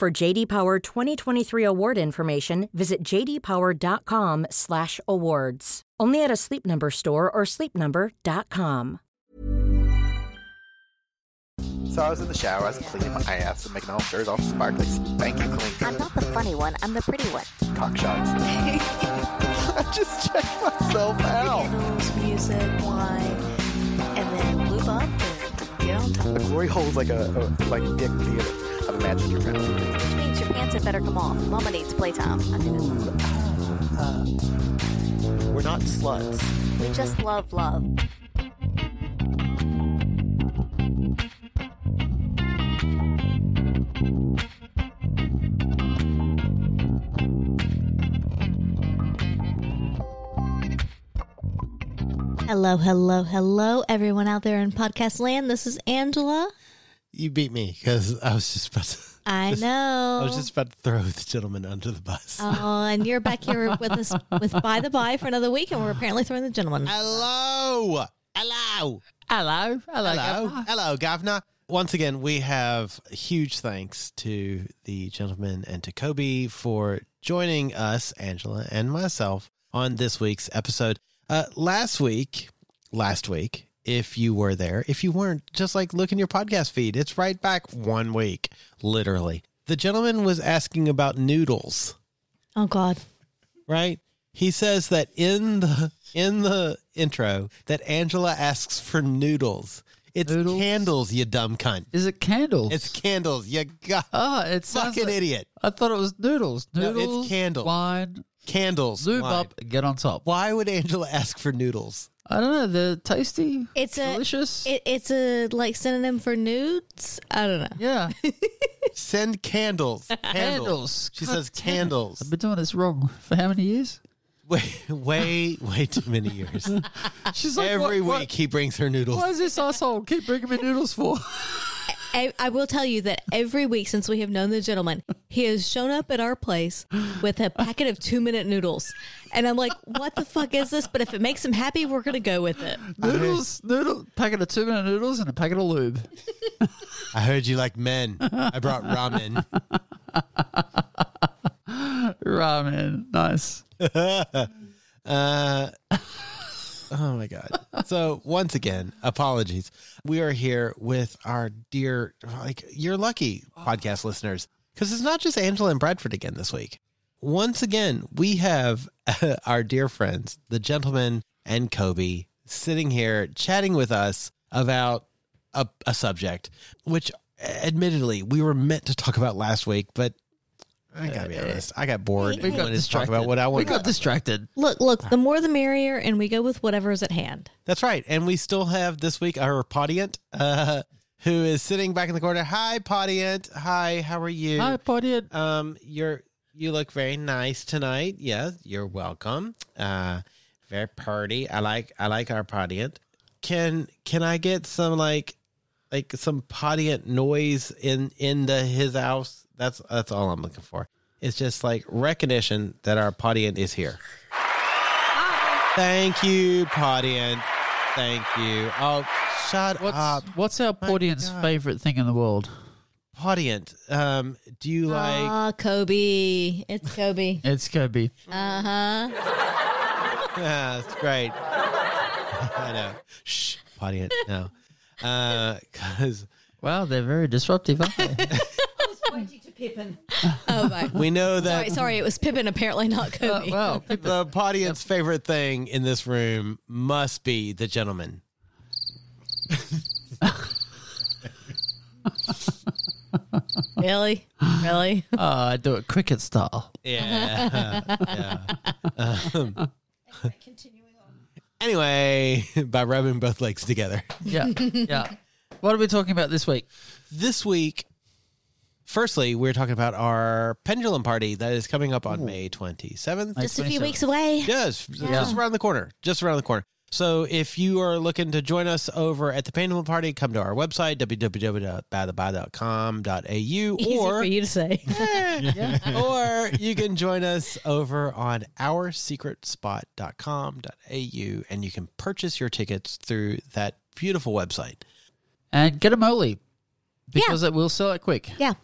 For JD Power 2023 award information, visit jdpower.com/awards. Only at a Sleep Number store or sleepnumber.com. So I was in the shower, I was cleaning my ass and making all dirt all sparkly, spanky clean. I'm not the funny one, I'm the pretty one. cock shots. I just checked myself out. Candles, music, wine, and then lube up and get on top. The glory hole's like a, a like dick theater. I've imagined your mouth. Which means your pants had better come off. Mama needs playtime. I do. We're not sluts. We just love love. Hello, hello, hello, everyone out there in podcast land. This is Angela. You beat me because I was just about to. I just- know. I was just about to throw the gentleman under the bus. Oh, and you're back here with us with By the By for another week, and we're apparently throwing the gentleman. Hello, hello, Hello, hello, hello, Governor. hello, governor. Once again, we have huge thanks to the gentleman and to Kobe for joining us, Angela and myself, on this week's episode. Uh, last week, last week, if you were there, if you weren't, just like look in your podcast feed. It's right back one week, literally. The gentleman was asking about noodles. Oh God. right? He says that in the in the intro that Angela asks for noodles. It's Noodles? candles, you dumb cunt. Is it candles? It's candles, you god oh, ah, it sounds fucking like- idiot. I thought it was noodles. No, it's Noodles, candle. wine, Candles. lube wine. up, and get on top. Why would Angela ask for noodles? I don't know. They're tasty. It's a- delicious. It, it's a like synonym for nudes. I don't know. yeah, Send candles. Candles. candles. She God says damn. candles. I've been doing this wrong for how many years? Way, way, way too many years. She's like, Every what, week he brings her noodles. why is this asshole keep bringing me noodles for? I, I will tell you that every week since we have known the gentleman, he has shown up at our place with a packet of two minute noodles. And I'm like, what the fuck is this? But if it makes him happy, we're going to go with it. noodles, noodle, packet of two minute noodles and a packet of lube. I heard you like men. I brought ramen. Ramen, nice. Uh, oh my god! So once again, apologies. We are here with our dear, like you're lucky podcast listeners, because it's not just Angela and Bradford again this week. Once again, we have our dear friends, the gentleman and Kobe, sitting here chatting with us about a, a subject, which admittedly we were meant to talk about last week, but I gotta be honest, I got bored. We and got wanted to talk distracted. about what I We wanted. got distracted. Look, look, the more the merrier, and we go with whatever is at hand. That's right. And we still have this week our Podient, uh, who is sitting back in the corner. Hi, Podient. Hi, how are you? Hi, Potty. Um, you're you look very nice tonight. Yes, you're welcome. Uh, very pretty. I like I like our Podient. Can can I get some like like some Podient noise in in the his house? That's that's all I'm looking for. It's just like recognition that our Podient is here. Thank you, Podient. Thank you. Oh, shut What's, up, what's our my audience favorite thing in the world? Podient. Um, do you like? Ah, Kobe. It's Kobe. It's Kobe. Uh huh. Yeah, that's great. I know. Shh, Podient. No, because Wow, they're very disruptive, aren't they? Oh, my. we know that Sorry, sorry, it was Pippin, apparently not uh, Kobe. wow, people, the Podient's favorite thing in this room must be the gentleman. really? Really? oh, I do it cricket style. Yeah. yeah. Um, anyway, by rubbing both legs together. Yeah, yeah. What are we talking about this week? This week, firstly, we're talking about our pendulum party that is coming up on May 27th. Just a few weeks away. Yes, just around the corner. Just around the corner. So if you are looking to join us over at the Pendulum Party, come to our website, www.badabada.com.au, Easy or for you to say. or you can join us over on oursecretspot.com.au and you can purchase your tickets through that beautiful website. And get them early because it will sell it quick. Yeah.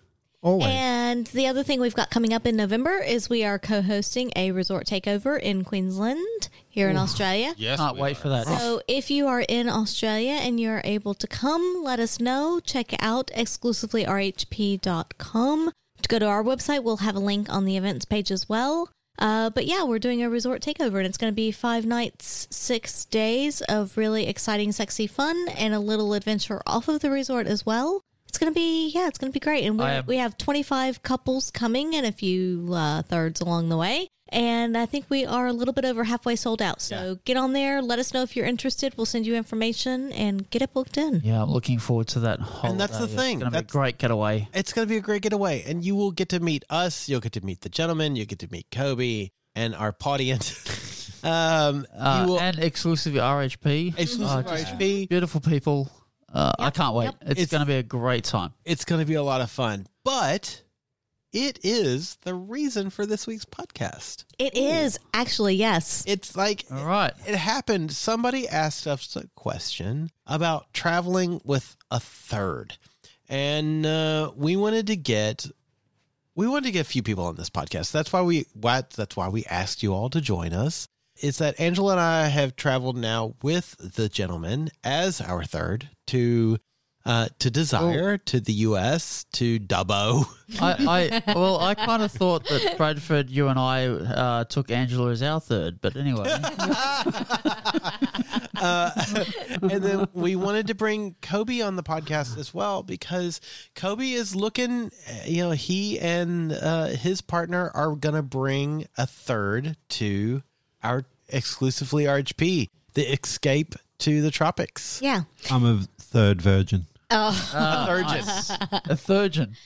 Always. And the other thing we've got coming up in November is we are co-hosting a resort takeover in Queensland here in Australia. Yes. Can't wait for that. So if you are in Australia and you're able to come, let us know. Check out exclusivelyrhp.com. To go to our website, we'll have a link on the events page as well. Uh, but yeah, we're doing a resort takeover, and it's going to be five nights, six days of really exciting, sexy fun, and a little adventure off of the resort as well. It's going to be, yeah, it's going to be great. And we I we have 25 couples coming and a few uh, thirds along the way. And I think we are a little bit over halfway sold out. So get on there. Let us know if you're interested. We'll send you information and get it booked in. Yeah, I'm looking forward to that. Holiday. And that's the thing. It's going to be a That's- great getaway. It's going to be a great getaway, and you will get to meet us. You'll get to meet the gentleman. You'll get to meet Kobe and our audience. um, Uh, you will and exclusive RHP. exclusive Uh, RHP. Beautiful people. Uh, I can't wait. Yep. It's, It's- going to be a great time. It's going to be a lot of fun, but it is the reason for this week's podcast. It is actually, yes. It's like All right. it happened. Somebody asked us a question about traveling with a third, and uh, we wanted to get we wanted to get a few people on this podcast. That's why we what that's why we asked you all to join us. Is that Angela and I have traveled now with the gentleman as our third to uh, to Desire, to the U.S., to Dubbo. I, I well, I kind of thought that Bradford, you and I uh, took Angela as our third, but anyway, uh, and then we wanted to bring Kobe on the podcast as well because Kobe is looking, you know, he and uh, his partner are going to bring a third to our exclusively RHP, the Escape to the Tropics. Yeah. I'm a third virgin. Oh. A virgin. a virgin.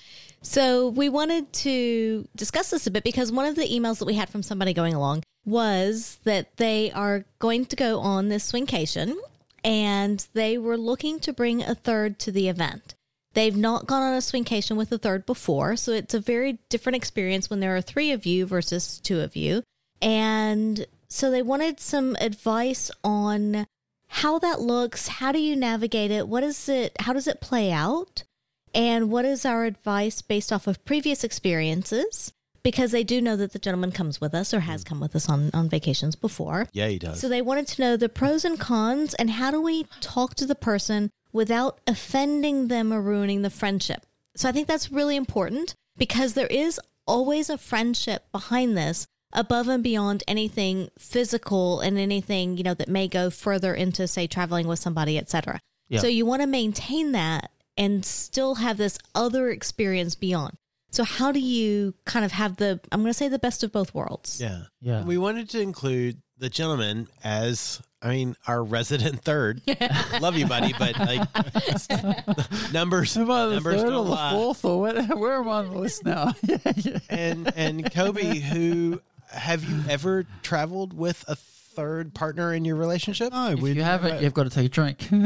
So we wanted to discuss this a bit because one of the emails that we had from somebody going along was that they are going to go on this swingcation and they were looking to bring a third to the event. They've not gone on a swingcation with a third before, so it's a very different experience when there are three of you versus two of you. And so they wanted some advice on how that looks, how do you navigate it, what is it, how does it play out? And what is our advice based off of previous experiences? Because they do know that the gentleman comes with us or has mm. come with us on, on vacations before. Yeah, he does. So they wanted to know the pros and cons and how do we talk to the person without offending them or ruining the friendship. So I think that's really important because there is always a friendship behind this above and beyond anything physical and anything, you know, that may go further into say traveling with somebody, etc. Yeah. So you want to maintain that and still have this other experience beyond. So how do you kind of have the I'm going to say the best of both worlds? yeah. Yeah. We wanted to include the gentleman as, I mean, our resident third. Love you, buddy, but like numbers, Am I the numbers third or don't the lie. fourth, or where, where am I on the list now? yeah, yeah. and and Kobe, who have you ever traveled with a third partner in your relationship? No, If we you haven't, you've got to take a drink.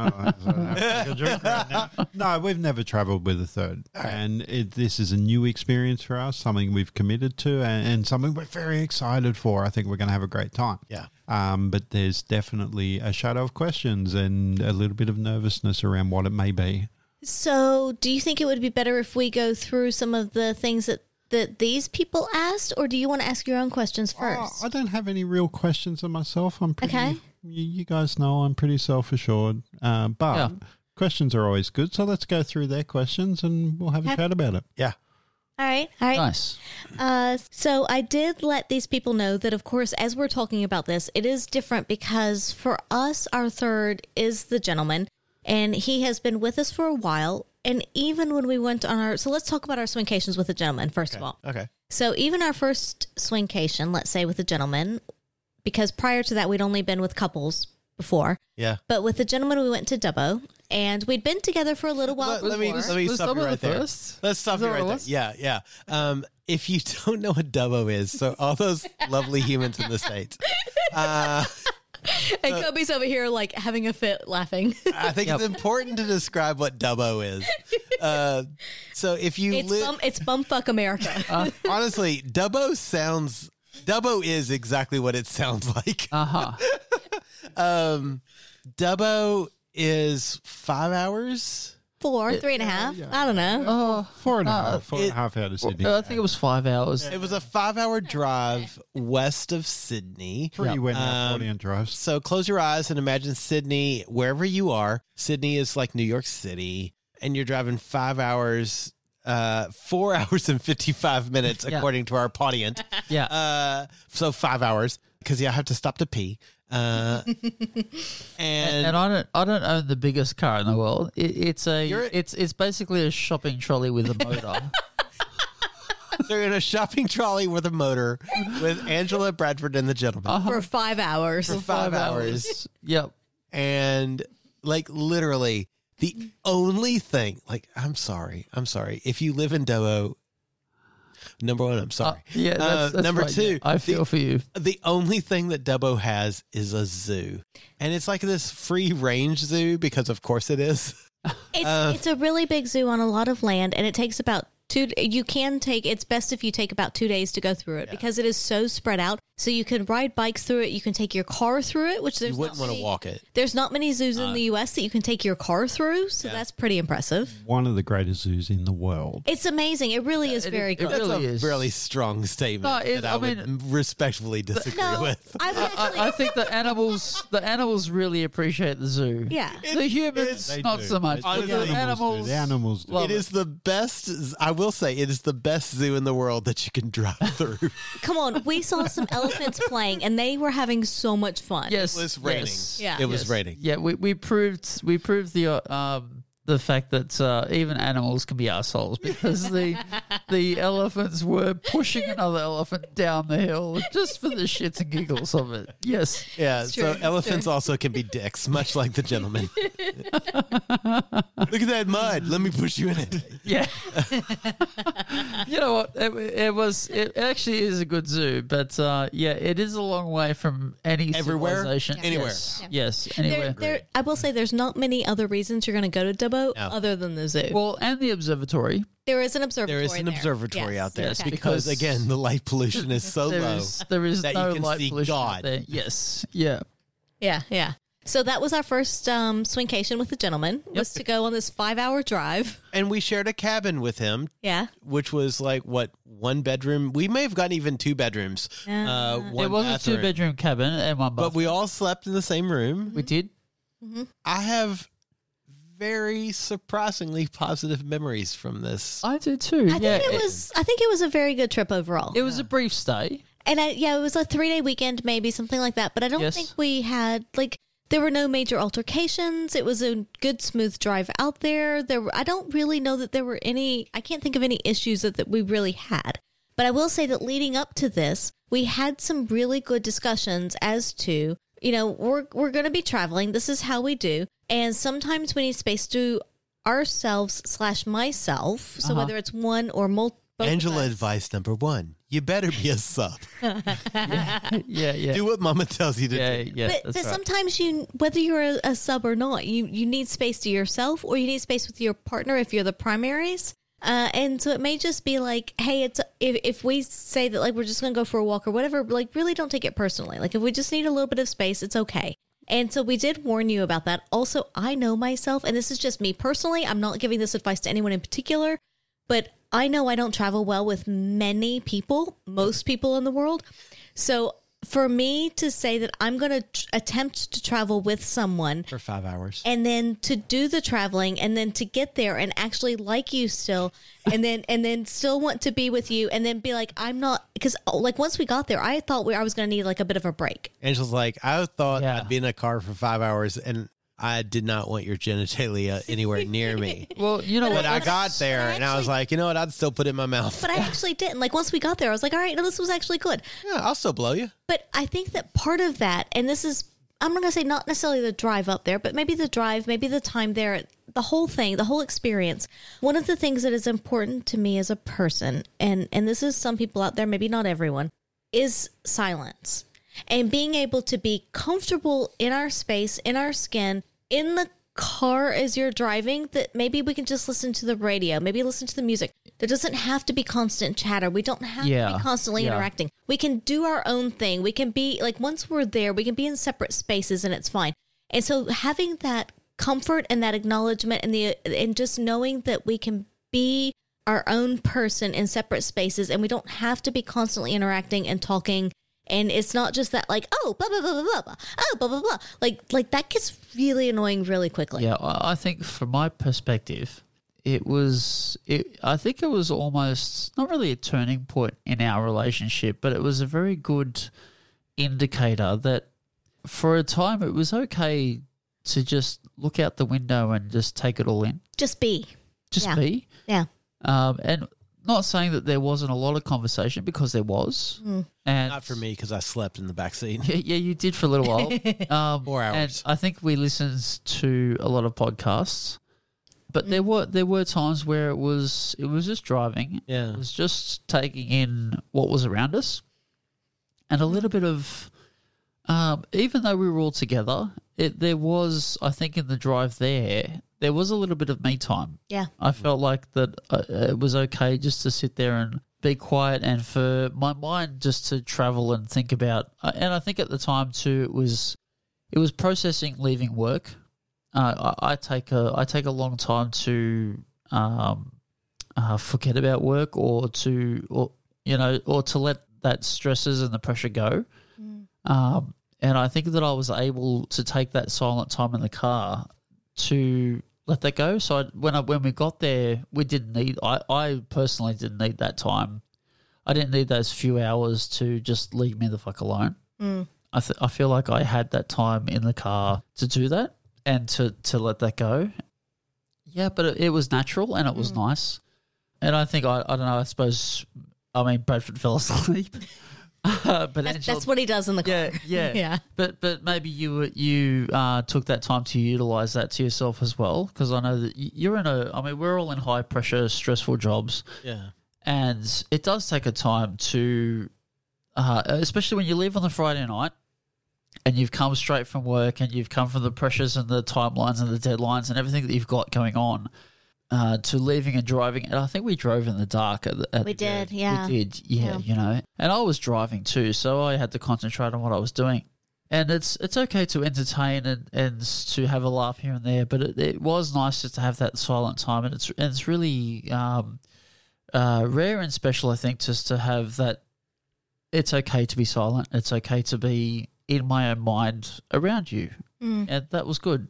Oh, so I have to take a drink right. No, we've never travelled with a third, and it, this is a new experience for us. Something we've committed to, and, and something we're very excited for. I think we're going to have a great time. Yeah. Um, but there's definitely a shadow of questions and a little bit of nervousness around what it may be. So, do you think it would be better if we go through some of the things that that these people asked, or do you want to ask your own questions first? Oh, I don't have any real questions of myself. I'm pretty, Okay. You, you guys know I'm pretty self assured, uh, but Yeah. questions are always good. So let's go through their questions and we'll have a Okay. chat about it. Yeah. all right, all right. nice. Uh, so I did let these people know that, of course, as we're talking about this, it is different because for us, our third is the gentleman, and he has been with us for a while. And even when we went on our, so let's talk about our swingcations with a gentleman first of all. Okay. So even our first swingcation, let's say with a gentleman, because prior to that we'd only been with couples before. Yeah. But with the gentleman, we went to Dubbo, and we'd been together for a little while Let, let me let me stop you right the there. first? Let's stop you right there. Yeah, yeah. Um, if you don't know what Dubbo is, so all those lovely humans in the states, uh, and Kobe's over here like having a fit laughing. I think it's important to describe what Dubbo is. Uh, so if you it's li- bum it's bumfuck America. honestly, Dubbo sounds Dubbo is exactly what it sounds like. Uh huh. Um, Dubbo is five hours. Four, three and a half. I don't know. Oh, Four and a half, Uh, four and a half out of Sydney. I think it was five hours. It was a five-hour drive west of Sydney. Three went out Um, brilliant drives. So close your eyes and imagine Sydney, wherever you are. Sydney is like New York City, and you're driving five hours, uh, four hours and 55 minutes, Yeah. according to our audience. Yeah. Uh, so five hours because you have to stop to pee. Uh, and, and I don't, I don't own the biggest car in the world. It, it's a, You're- it's, it's basically a shopping trolley with a motor. they're in a shopping trolley with a motor with Angela Bradford and the gentleman For five hours. for five, hours. Yep. and like literally the only thing like i'm sorry i'm sorry if you live in Dubbo, number one i'm Uh, sorry yeah. That's, Uh, that's number right, two yeah. I feel for you. the only thing that Dubbo has is a zoo and it's like this free range zoo because of course it is It's, Uh, it's a really big zoo on a lot of land, and it takes about two. You can take. It's best if you take about two days to go through it because it is so spread out. So you can ride bikes through it. You can take your car through it, which there's you wouldn't want to many- walk it There's not many zoos in uh, the U.S. that you can take your car through, so that's pretty impressive. One of the greatest zoos in the world. It's amazing. It really is it- very it good. that's really a is. really strong statement No, it- that I, I would respectfully disagree no, with I actually. I, I think the animals, the animals really appreciate the zoo. yeah. The humans, They not do. so much. They- but the the animals do. The animals do. love it is the best i will say it is the best zoo in the world that you can drive through Come on, we saw some elephants playing, and they were having so much fun. Yes, it was raining yes. Yeah. it was Yes. raining Yeah, we, we proved we proved the uh, um the fact that uh, even animals can be assholes because the the elephants were pushing another elephant down the hill just for the shits and giggles of it. Yes. Yeah, It's so true, elephants true. also can be dicks, much like the gentleman. Look at that mud. Let me push you in it. Yeah. you know what? It, it was. It actually is a good zoo, but uh, yeah, it is a long way from any Everywhere? civilization. Anywhere. Yes. Yeah. Yes. There, there, I will say there's not many other reasons you're going to go to Dubbo No. other than the zoo. Well, and the observatory. there is an observatory. There is an there. observatory Yes. out there Yes, Okay. because, because- again, the light pollution is so There low. is there is that you no can light see pollution out God. there. Yes. Yeah. Yeah, yeah. So that was our first um, swingcation with the gentleman. Was to go on this five-hour drive. And we shared a cabin with him, Yeah, which was like, what, one bedroom? We may have gotten even two bedrooms. Uh, one it was a two bedroom cabin and one bathroom. But we all slept in the same room. we did. I have very surprisingly positive memories from this. I did too. I think yeah, it was. I think it was a very good trip overall. It was a brief stay. and I, yeah, it was a three-day weekend, maybe something like that. But I don't Yes. think we had like there were no major altercations. It was a good, smooth drive out there. There, were, I don't really know that there were any. I can't think of any issues that, that we really had. But I will say that leading up to this, we had some really good discussions as to, you know, we're we're going to be traveling. This is how we do, and sometimes we need space to ourselves slash myself. So Uh-huh. whether it's one or multiple. Angela advice number one you better be a sub. Yeah, yeah. Do what mama tells you to yeah, do. yeah. but, but right. sometimes you whether you're a, a sub or not you you need space to yourself or you need space with your partner if you're the primaries uh, and so it may just be like hey it's if, if we say that like we're just gonna go for a walk or whatever like really don't take it personally like if we just need a little bit of space it's okay and so we did warn you about that also i know myself and this is just me personally i'm not giving this advice to anyone in particular but I know I don't travel well with many people, most people in the world. So for me to say that I'm going to tr- attempt to travel with someone For five hours. and then to do the traveling and then to get there and actually like you still and then and then still want to be with you and then be like I'm not because oh, like once we got there I thought we I was going to need like a bit of a break. Angela's like, I thought Yeah. I'd be in a car for five hours and I did not want your genitalia anywhere near me. well, you know But what? I But got there I and I was like, you know what? I'd still put it in my mouth. But I actually didn't. Like once we got there I was like all right, no this was actually good. Yeah, I'll still blow you. But I think that part of that, and this is I'm not gonna say not necessarily the drive up there, but maybe the drive, maybe the time there, the whole thing, the whole experience. One of the things that is important to me as a person, and and this is some people out there, maybe not everyone, is silence and being able to be comfortable in our space, in our skin, in the car as you're driving that maybe we can just listen to the radio, maybe listen to the music. There doesn't have to be constant chatter. We don't have to be constantly Yeah. interacting. We can do our own thing. We can be like once we're there, we can be in separate spaces and it's fine. And so having that comfort and that acknowledgement and the and just knowing that we can be our own person in separate spaces and we don't have to be constantly interacting and talking and it's not just that like oh blah blah blah blah blah blah oh blah blah blah like like that gets really annoying really quickly Yeah, I think from my perspective, it was. It, I think it was almost not really a turning point in our relationship, but it was a very good indicator that for a time it was okay to just look out the window and just take it all in, just be just Yeah. be. yeah Um, and not saying that there wasn't a lot of conversation because there was, Mm. and Not for me because I slept in the back seat. Yeah, yeah, you did for a little while. Um, Four hours. And I think we listened to a lot of podcasts, but there were there were times where it was it was just driving. Yeah. It was just taking in what was around us, and a little bit of. Um, even though we were all together, it there was I think in the drive there there was a little bit of me time. yeah I felt like that uh, it was okay just to sit there and be quiet and for my mind just to travel and think about. uh, And I think at the time too, it was it was processing leaving work. Uh, I, I take a I take a long time to um, uh, forget about work or to or you know or to let that stresses and the pressure go. Um, and I think that I was able to take that silent time in the car to let that go. So I, when I when we got there, we didn't need. I I personally didn't need that time. I didn't need those few hours to just leave me the fuck alone. Mm. I th- I feel like I had that time in the car to do that and to to let that go. Yeah, but it, it was natural and it was mm. nice. And I think I I don't know. I suppose I mean Bradford fell asleep. Uh, but that's, Angela- that's what he does in the car yeah, yeah, Yeah. But but maybe you you uh, took that time to utilize that to yourself as well, because I know that you're in a. I mean, we're all in high pressure, stressful jobs, Yeah. and it does take a time to, uh, especially when you leave on the Friday night, and you've come straight from work, and you've come from the pressures and the timelines and the deadlines and everything that you've got going on. Uh, to leaving and driving, and I think we drove in the dark. At the, at We the- did, yeah. we did, yeah, Yeah. you know. And I was driving too, so I had to concentrate on what I was doing. And it's it's okay to entertain and, and to have a laugh here and there, but it, it was nice just to have that silent time, and it's and it's really um, uh, rare and special, I think, just to have that. It's okay to be silent. It's okay to be in my own mind around you, and that was good.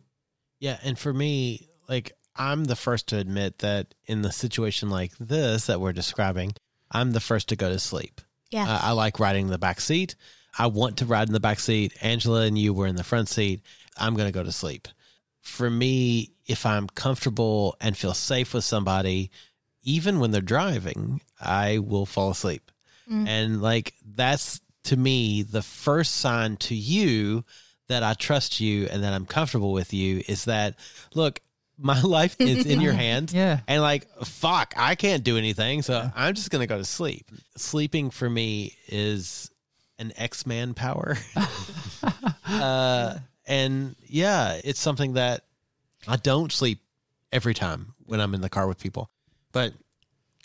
Yeah, and for me, like I'm the first to admit that in the situation like this that we're describing, I'm the first to go to sleep. Yeah. Uh, I like riding in the back seat. I want to ride in the back seat. Angela and you were in the front seat. I'm going to go to sleep. For me, if I'm comfortable and feel safe with somebody, even when they're driving, I will fall asleep. And like that's to me the first sign to you that I trust you and that I'm comfortable with you is that look, my life is in your hands. Yeah. And like, fuck, I can't do anything. So I'm just going to go to sleep. Sleeping for me is an X Man power. uh, and yeah, it's something that I don't sleep every time when I'm in the car with people. But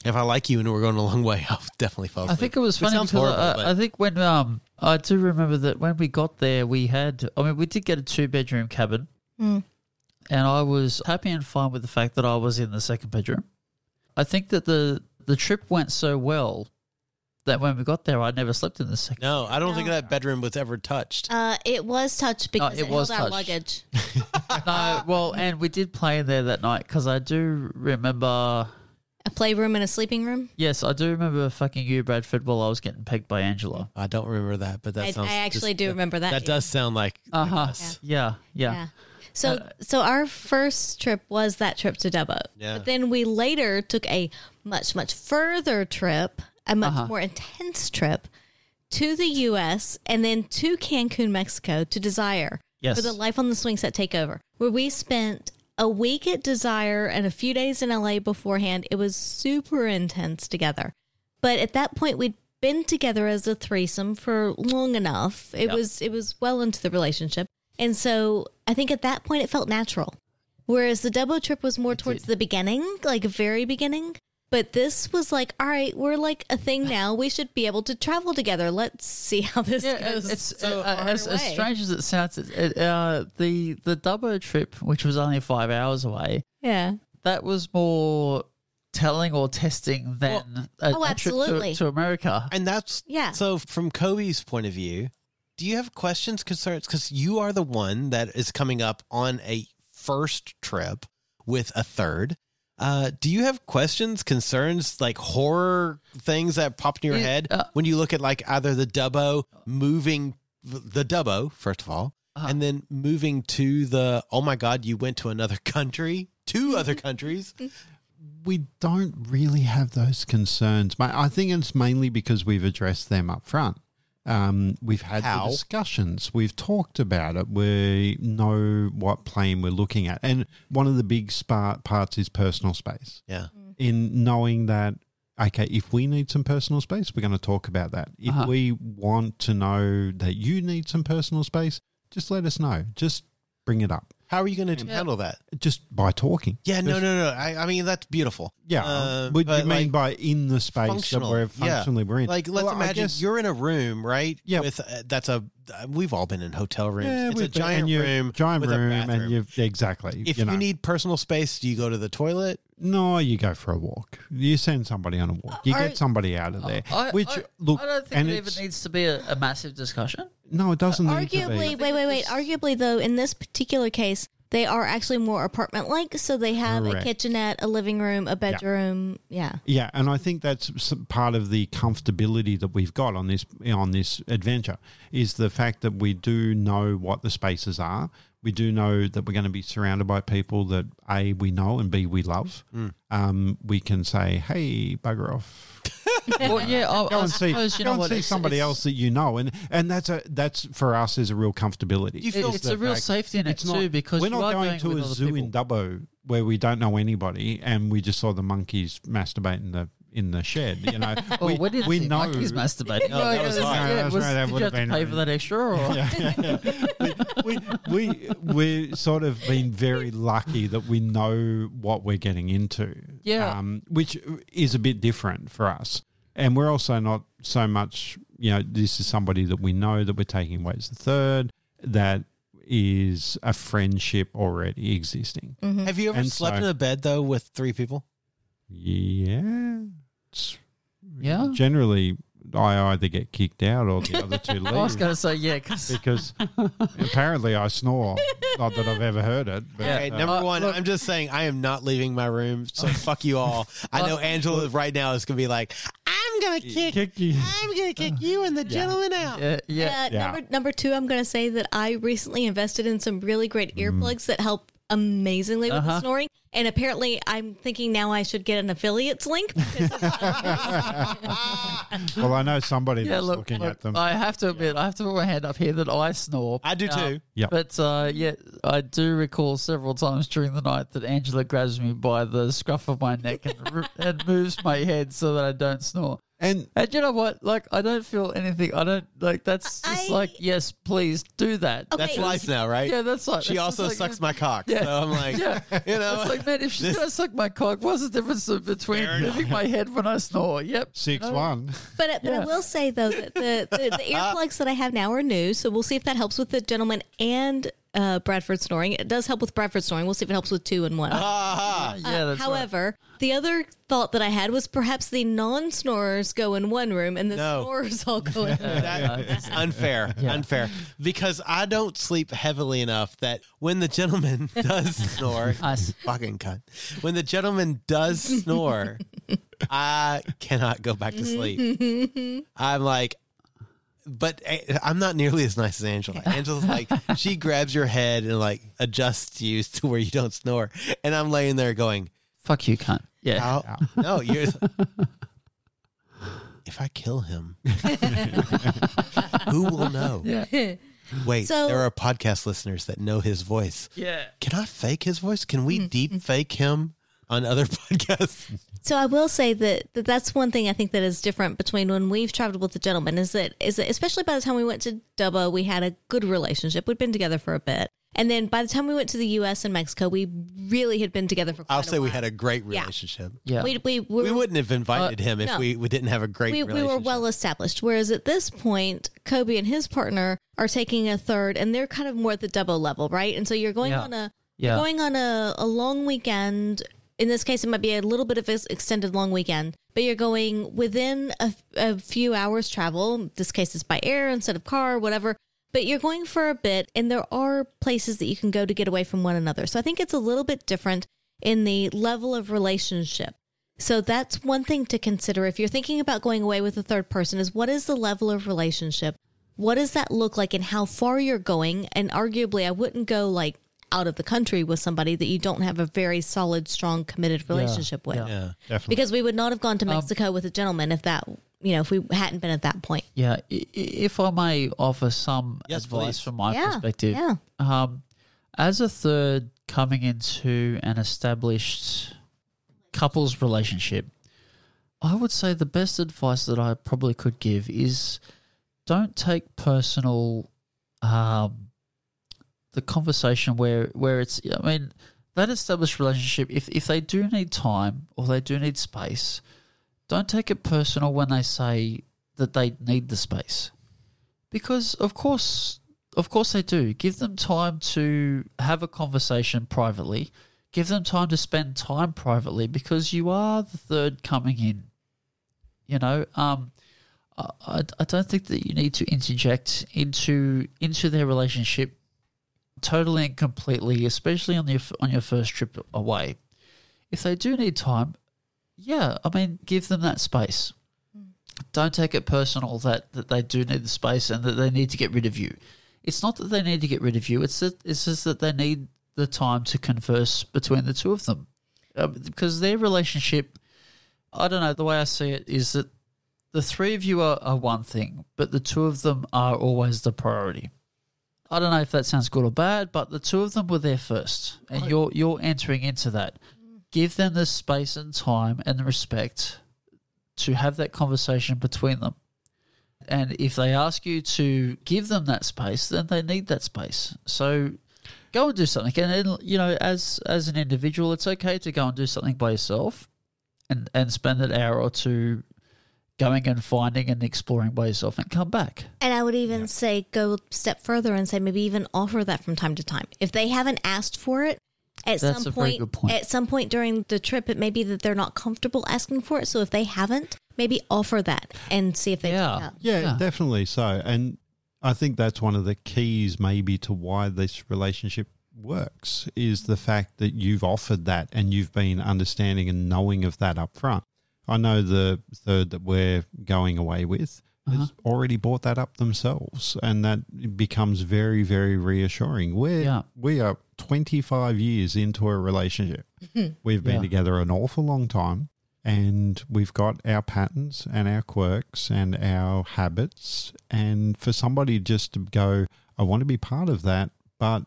if I like you and we're going a long way, I'll definitely fall asleep. I think it was funny sounds because horrible, I, but- I think when um I do remember that when we got there we had I mean we did get a two bedroom cabin, and I was happy and fine with the fact that I was in the second bedroom. I think that the the trip went so well that when we got there I never slept in the second. no, I don't think that bedroom was ever touched. Uh, it was touched because it it, was held our luggage. no, well, and we did play in there that night because I do remember. A playroom and a sleeping room. Yes, I do remember fucking you, Bradford, while I was getting pegged by Angela. I don't remember that, but that I, sounds. I actually just- do remember that. That does sound like, like Uh-huh. us. Yeah, yeah. Yeah. So so our first trip was that trip to Dubbo. Yeah. But then we later took a much much further trip, a much Uh-huh. more intense trip to the US and then to Cancun, Mexico to Desire. Yes. for the Life on the Swing Set takeover, where we spent a week at Desire and a few days in LA beforehand. It was super intense together. But at that point, we'd been together as a threesome for long enough. It Yep. was it was well into the relationship, and so I think at that point it felt natural. Whereas the Dubbo trip was more towards the beginning, like very beginning. But this was like, all right, we're like a thing now. We should be able to travel together. Let's see how this Yeah, goes. it's So uh, as, as strange as it sounds. It, it, uh, the the Dubbo trip, which was only five hours away, Yeah. that was more telling or testing than a, Oh, a trip absolutely. to, to America. And that's Yeah. So from Kobe's point of view, do you have questions, concerns? Because you are the one that is coming up on a first trip with a third. Uh, do you have questions, concerns, like horror things that pop in your Yeah, head uh, when you look at like either the Dubbo moving the Dubbo first of all, Uh-huh. and then moving to the oh my god, you went to another country, two other countries. we don't really have those concerns. Ma- I think it's mainly because we've addressed them up front. Um, we've had How? the discussions. We've talked about it. We know what plane we're looking at, and one of the big spa- parts is personal space. Yeah. In knowing that, okay, if we need some personal space, we're going to talk about that. If Uh-huh. we want to know that you need some personal space, just let us know. Just bring it up. How are you going to handle that? Just by talking. Yeah, no, no, no. I, I mean, that's beautiful. Yeah. Uh, what do but, you mean like, by in the space that functional, we're yeah. functionally we're in? Like, let's Well, I imagine guess- you're in a room, right? Yeah. With uh, that's a. Uh, we've all been in hotel rooms. Yeah, it's a we've been- giant and you- room, giant with a room, bathroom. and you've exactly. if you you, know. need personal space, do you go to the toilet? No, you go for a walk. You send somebody on a walk. You I- get somebody out of there. I, which I, look, I don't think and it it's- even needs to be a, a massive discussion. no, it doesn't need to Arguably, be. wait, wait, wait. Arguably, though, in this particular case, they are actually more apartment like. So they have Correct. a kitchenette, a living room, a bedroom. Yeah. Yeah, and I think that's s- part of the comfortability that we've got on this on this adventure is the fact that we do know what the spaces are. We do know that we're going to be surrounded by people that a we know and b we love. Um, we can say, "Hey, bugger off." well, yeah, I, Go I and see, suppose you go know and what see it's- somebody it's- else that you know, and and that's a that's for us is a real comfortability. You feel- It's the a real fact- safety net it's too not- because we're you not are going, to a other zoo in. Dubbo where we don't know anybody and we just saw the monkeys masturbating the in the shed. You know, Oh, we, we, did we see know monkeys masturbating. No, that was fine. Yeah, that's was- right, that did you would've to been pay for that extra? Or? we, we we sort of been very lucky that we know what we're getting into. Yeah. um, which is a bit different for us, and we're also not so much. You know, this is somebody that we know that we're taking away as the third. That is a friendship already existing. Have you ever And slept so- in a bed though with three people? Yeah. It's- Yeah. Generally, I either get kicked out or the other two leave. I was going to say yeah, because because apparently I snore. Not that I've ever heard it. But, Yeah. Okay, uh, number one, look- I'm just saying I am not leaving my room, so fuck you all. I know Angela right now is gonna be like, I'm gonna kick, kick you. I'm gonna kick you and the gentleman out. yeah, yeah. Uh, Yeah. Number number two, I'm going to say that I recently invested in some really great earplugs that help amazingly with the Uh-huh. snoring. And apparently, I'm thinking now I should get an affiliates link. because Well, I know somebody Yeah, that's look, looking look, at them. I have to admit, I have to put my hand up here that I snore. I do Uh, too. Yep. But uh, yeah, I do recall several times during the night that Angela grabs me by the scruff of my neck and, and moves my head so that I don't snore. And And you know what? Like, I don't feel anything. I don't like. That's just I- like, yes, please do that. Okay. That's life now, right? Yeah, that's like. She that's also like- sucks my cock. Yeah. So I'm like, Yeah. you know, It's like, man, if she's This- gonna suck my cock, what's the difference between moving my head when I snore? Yep, six You know? one. But, but Yeah. I will say though that the, the, the uh, earplugs that I have now are new, so we'll see if that helps with the gentleman and uh, Bradford snoring. It does help with Bradford snoring. We'll see if it helps with two and one. ah, Uh, yeah, that's right. However, the other thought that I had was perhaps the non-snorers go in one room and the No. snorers all go in. another. that is unfair, unfair. Because I don't sleep heavily enough that when the gentleman does snore, Nice. fucking cunt. When the gentleman does snore, I cannot go back to sleep. I'm like, but eh, I'm not nearly as nice as Angela. Angela's like, she grabs your head and like adjusts you to where you don't snore, and I'm laying there going, Fuck you, cunt. Yeah. "How? No, you're." If I kill him, who will know? Yeah. Wait, So- there are podcast listeners that know his voice. Yeah. Can I fake his voice? Can we Mm-hmm. deep fake him on other podcasts? So I will say that, that that's one thing I think that is different between when we've traveled with the gentleman is that is that especially by the time we went to Dubbo, we had a good relationship. We'd been together for a bit, and then by the time we went to the U.S. and Mexico, we really had been together for. Quite a bit. I'll say we had a great relationship. Yeah. We we We were, wouldn't have invited uh, him if no. we, we didn't have a great we, we were well established. Whereas at this point, Kobe and his partner are taking a third, and they're kind of more at the Dubbo level, right? And so you're going Yeah. on a Yeah. you're going on a, a long weekend. In this case, it might be a little bit of an extended long weekend, but you're going within a, a few hours travel. This case is by air instead of car, whatever. But you're going for a bit, and there are places that you can go to get away from one another. So I think it's a little bit different in the level of relationship. So that's one thing to consider if you're thinking about going away with a third person is what is the level of relationship? What does that look like and how far you're going? And arguably I wouldn't go like out of the country with somebody that you don't have a very solid, strong, committed relationship with. yeah. Yeah. Definitely. Because we would not have gone to Mexico with a gentleman if that you know, if we hadn't been at that point. Yeah, i- i- if I may offer some Yes, advice please. from my Yeah, perspective, yeah. um, as a third coming into an established couples relationship, I would say the best advice that I probably could give is don't take personal um, the conversation where where it's I mean that established relationship if if they do need time or they do need space, don't take it personal when they say that they need the space. Because of course of course they do. Give them time to have a conversation privately. Give them time to spend time privately because you are the third coming in. You know, um, I, I don't think that you need to interject into into their relationship totally and completely, especially on your on your first trip away. If they do need time, yeah, I mean, give them that space. Don't take it personal that, that they do need the space and that they need to get rid of you. It's not that they need to get rid of you. It's that it's just that they need the time to converse between the two of them, uh, because their relationship. I don't know. The way I see it is that the three of you are, are one thing, but the two of them are always the priority. I don't know if that sounds good or bad, but the two of them were there first, and you're you're entering into that. Give them the space and time and the respect to have that conversation between them. And if they ask you to give them that space, then they need that space. So go and do something. And then, you know, as as an individual, it's okay to go and do something by yourself, and and spend an hour or two going and finding and exploring by yourself, and come back. And I would even say go a step further and say maybe even offer that from time to time. If they haven't asked for it, at That's some a very point, good point. at some point during the trip, it may be that they're not comfortable asking for it. So if they haven't, maybe offer that and see if they Yeah. take it up. Yeah, Yeah. definitely so. And I think that's one of the keys, maybe, to why this relationship works is the fact that you've offered that and you've been understanding and knowing of that up front. I know the third that we're going away with has uh-huh. already brought that up themselves, and that becomes very, very reassuring. We're Yeah. we are twenty five years into a relationship. Mm-hmm. We've been Yeah. together an awful long time and we've got our patterns and our quirks and our habits. And for somebody just to go, I want to be part of that, but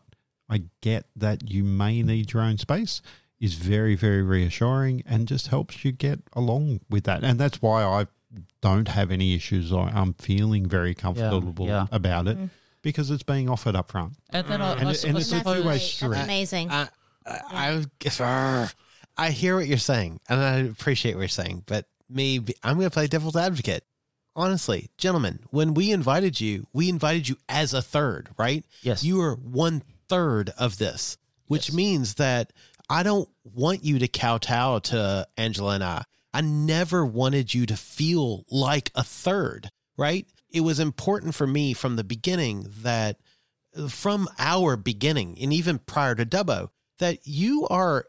I get that you may need your own space is very, very reassuring and just helps you get along with that. And that's why I don't have any issues or I'm feeling very comfortable yeah. about it mm. because it's being offered up front. And then mm. I, And I, it- and I it's a That's, two-way street. Amazing. I, I, I, I hear what you're saying, and I appreciate what you're saying. But me, I'm going to play devil's advocate. Honestly, gentlemen, when we invited you, we invited you as a third, right? Yes. You are one third of this, which Yes. means that I don't want you to kowtow to Angela and I. I never wanted you to feel like a third, right? It was important for me from the beginning that from our beginning and even prior to Dubbo that you are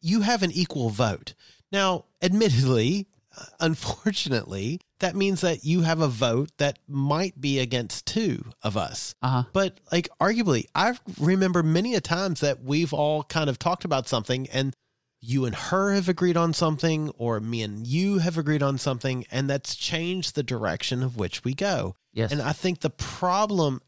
you have an equal vote. Now, admittedly, unfortunately, that means that you have a vote that might be against two of us. uh-huh. But like arguably, I remember many a times that we've all kind of talked about something and you and her have agreed on something or me and you have agreed on something and that's changed the direction of which we go. Yes. And I think the problem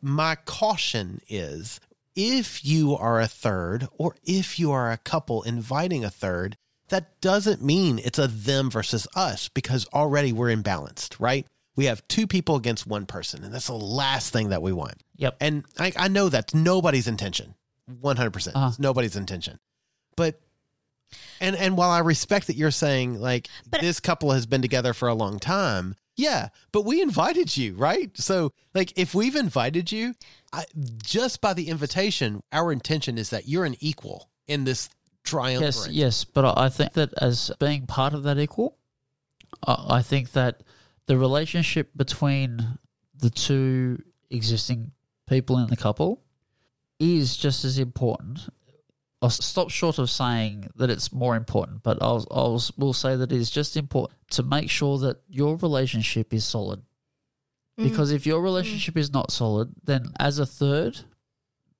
my caution is if you are a third or if you are a couple inviting a third, that doesn't mean it's a them versus us because already we're imbalanced, right? We have two people against one person, and that's the last thing that we want. Yep. And I, I know that's nobody's intention, 100%. percent Uh-huh. Nobody's intention. But, and, and while I respect that you're saying like But- this couple has been together for a long time, yeah, but we invited you, right? So, like, if we've invited you, I, just by the invitation, our intention is that you're an equal in this triumvirate. Yes, yes, but I I think that as being part of that equal, I I think that the relationship between the two existing people in the couple is just as important. I'll stop short of saying that it's more important, but I'll, I'll will say that it is just important to make sure that your relationship is solid. Mm. Because if your mm. relationship is not solid, then as a third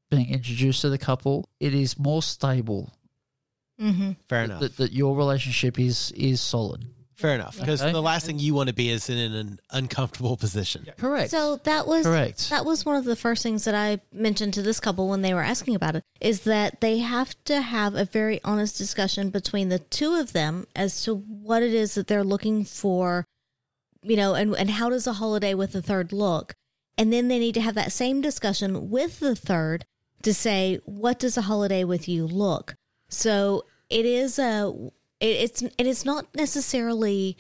being introduced to the couple, it is more stable Mm-hmm. Fair enough. that, that your relationship is is solid. Fair enough. Because Okay. the last thing you want to be is in an uncomfortable position. Correct. So that was Correct. That was one of the first things that I mentioned to this couple when they were asking about it is that they have to have a very honest discussion between the two of them as to what it is that they're looking for, you know, and and how does a holiday with the third look? And then they need to have that same discussion with the third to say what does a holiday with you look? So it is a it, it's it is not necessarily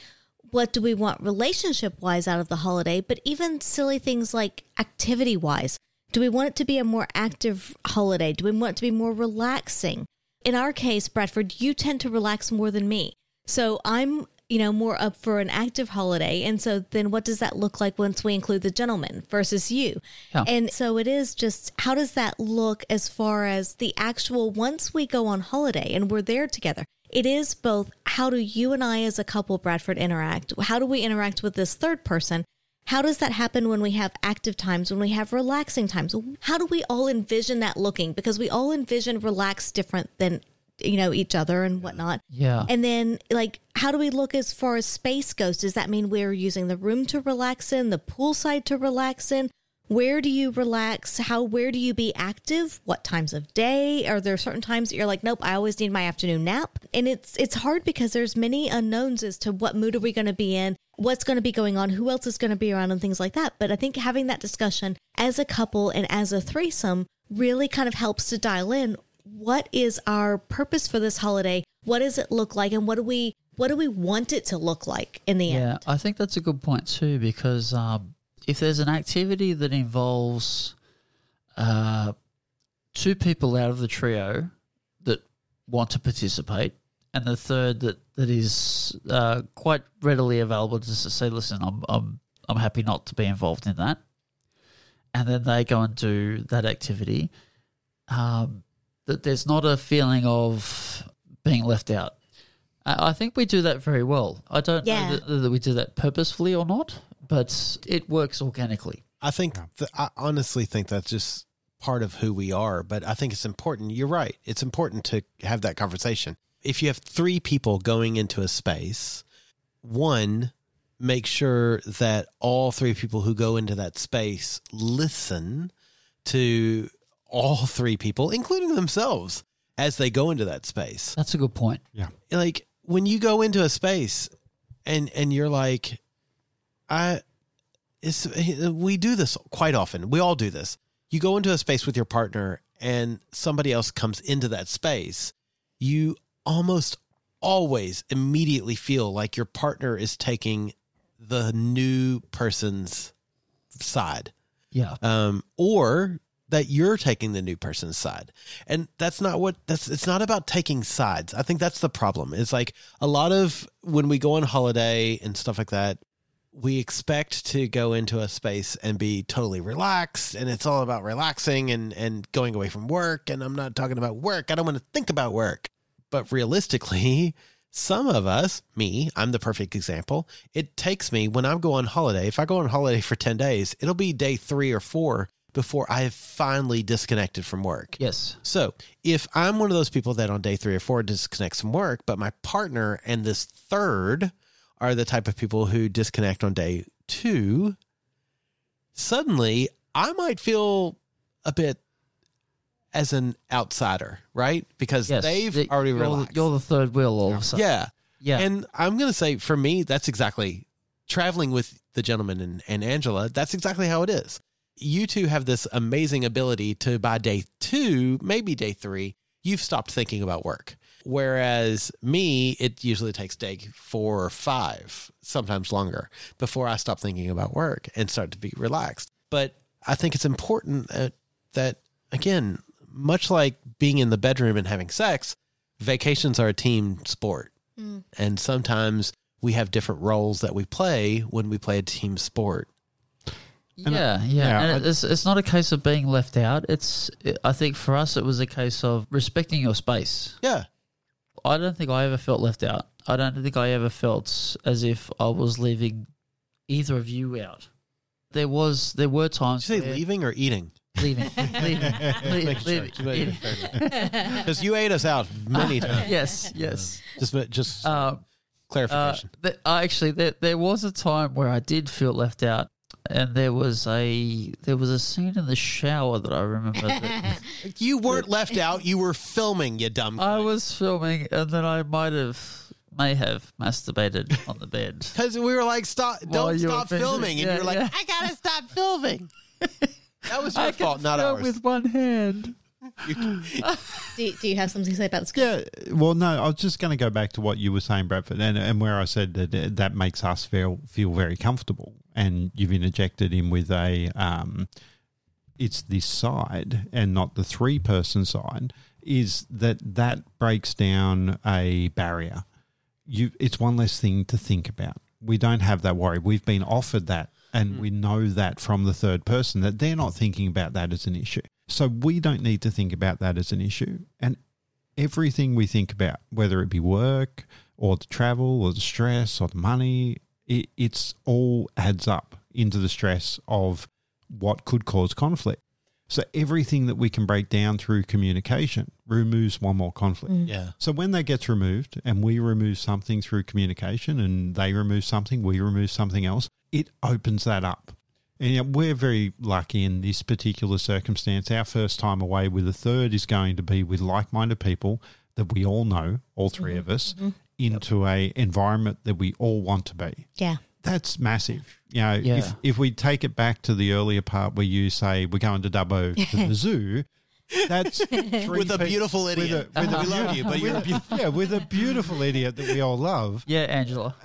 what do we want relationship wise out of the holiday, but even silly things like activity wise. Do we want it to be a more active holiday? Do we want it to be more relaxing? In our case, Bradford, you tend to relax more than me. So I'm, you know, more up for an active holiday. And so then what does that look like once we include the gentleman versus you? Yeah. And so it is just how does that look as far as the actual once we go on holiday and we're there together? It is both how do you and I as a couple, Bradford, interact? How do we interact with this third person? How does that happen when we have active times, when we have relaxing times? How do we all envision that looking? Because we all envision relax different than, you know, each other and whatnot. yeah. And then, like, how do we look as far as space goes? Does that mean we're using the room to relax in, the poolside to relax in? Where do you relax? How, where do you be active? What times of day? Are there certain times that you're like, nope, I always need my afternoon nap? And it's, it's hard because there's many unknowns as to what mood are we going to be in? What's going to be going on? Who else is going to be around and things like that. But I think having that discussion as a couple and as a threesome really kind of helps to dial in what is our purpose for this holiday what does it look like and what do we what do we want it to look like in the Yeah, end Yeah, I think that's a good point too because um, if there's an activity that involves uh, two people out of the trio that want to participate, and the third that that is uh, quite readily available to say, "Listen, I'm I'm I'm happy not to be involved in that," and then they go and do that activity. Um, that there's not a feeling of being left out. I I think we do that very well. I don't Yeah. know that, that we do that purposefully or not, but it works organically. I think th- I honestly think that's just part of who we are. But I think it's important. You're right. It's important to have that conversation. If you have three people going into a space, one, make sure that all three people who go into that space listen to all three people, including themselves, as they go into that space That's a good point. Yeah. Like when you go into a space and and you're like i it's we do this quite often we all do this you go into a space with your partner and somebody else comes into that space you almost always immediately feel like your partner is taking the new person's side Yeah. um, or that you're taking the new person's side. And that's not what that's it's not about taking sides. I think that's the problem. It's like a lot of when we go on holiday and stuff like that, we expect to go into a space and be totally relaxed and it's all about relaxing and and going away from work and I'm not talking about work. I don't want to think about work. But realistically, some of us, me, I'm the perfect example. It takes me when I go on holiday, if I go on holiday for 10 days, it'll be day three or four before I have finally disconnected from work. Yes. So if I'm one of those people that on day three or four disconnects from work, but my partner and this third are the type of people who disconnect on day two, suddenly I might feel a bit as an outsider, right? Because Yes, they've the- already you're, relaxed. You're the third wheel all of a sudden. yeah. yeah. And I'm going to say for me, that's exactly traveling with the gentleman and, and Angela. That's exactly how it is. You two have this amazing ability to, by day two, maybe day three, you've stopped thinking about work. Whereas me, it usually takes day four or five, sometimes longer, before I stop thinking about work and start to be relaxed. But I think it's important that, that again, much like being in the bedroom and having sex, vacations are a team sport. Mm. And sometimes we have different roles that we play when we play a team sport. And, yeah, uh, yeah, yeah, and I- it's it's not a case of being left out. It's I think for us it was a case of respecting your space. Yeah. I don't think I ever felt left out. I don't think I ever felt as if I was leaving either of you out. There was there were times Did you say where- leaving or eating? leaving, leaving, leaving, Making sure. leaving, Because you ate us out many times. Yes, yes. Just, just Uh, uh, clarification. th- I actually, there, there was a time where I did feel left out, and there was a there was a scene in the shower that I remember. That you weren't left out. You were filming, you dumb. I was filming, and then I might have may have masturbated on the bed. Because we were like, stop, While don't stop finishing- filming. And yeah, you're like, yeah. I gotta stop filming. that was your I fault, can not film ours. with one hand. Do, do you have something to say about this? Yeah, well, no, I was just going to go back to what you were saying, Bradford, and, and where I said that uh, that makes us feel feel very comfortable, and you've interjected in with a, um, it's this side and not the three person side, is that that breaks down a barrier. You, it's one less thing to think about. We don't have that worry. We've been offered that, and we know that from the third person that they're not thinking about that as an issue. So we don't need to think about that as an issue. And everything we think about, whether it be work or the travel or the stress or the money, it, it's all adds up into the stress of what could cause conflict. So everything that we can break down through communication removes one more conflict. Mm-hmm. yeah. So when that gets removed and we remove something through communication and they remove something, we remove something else, it opens that up. And you know, we're very lucky in this particular circumstance. Our first time away with a third is going to be with like-minded people that we all know, all 3 mm-hmm. of us, mm-hmm. Into a environment that we all want to be. Yeah. That's massive. You know, Yeah. if if we take it back to the earlier part where you say we're going to Dubbo to the zoo, that's With a beautiful idiot. With a, with a we love you, but you're a beautiful. yeah, with a beautiful idiot that we all love. Yeah, Angela.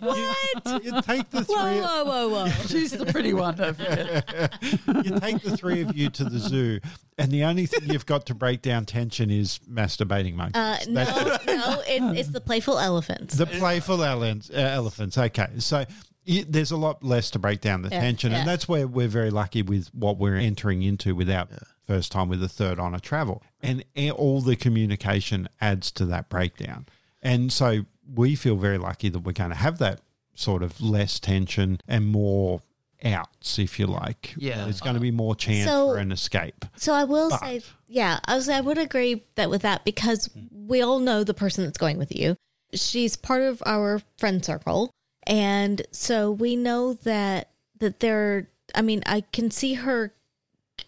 What? You take the three. whoa, whoa, whoa, whoa. She's the pretty one. Don't forget. You take the three of you to the zoo, and the only thing you've got to break down tension is masturbating monkeys. Uh, no, That's no, it, it's the playful elephants. the playful elephants. Uh, elephants. Okay, so. Y there's a lot less to break down the Yeah, tension, yeah. and that's where we're very lucky with what we're entering into with our first time with a third on a travel, and all the communication adds to that breakdown. And so we feel very lucky that we're going to have that sort of less tension and more outs, if you like. Yeah. there's going to be more chance So- for an escape. So I will But- say, yeah, I was I would agree that with that because we all know the person that's going with you. She's part of our friend circle, and so we know that that there. I mean, I can see her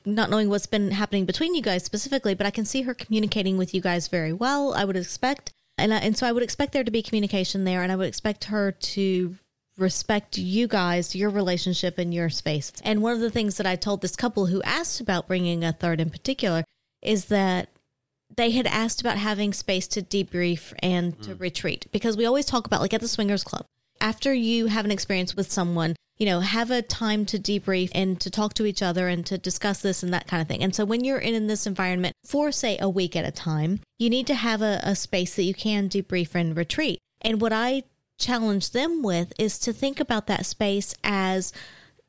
not knowing what's been happening between you guys specifically, but I can see her communicating with you guys very well. I would expect, and I, and so I would expect there to be communication there, and I would expect her to respect you guys, your relationship, and your space. And one of the things that I told this couple who asked about bringing a third in particular is that they had asked about having space to debrief and to mm. retreat because we always talk about like at the swingers club after you have an experience with someone you know have a time to debrief and to talk to each other and to discuss this and that kind of thing. And so when you're in, in this environment for say a week at a time you need to have a, a space that you can debrief and retreat. And what i challenge them with is to think about that space as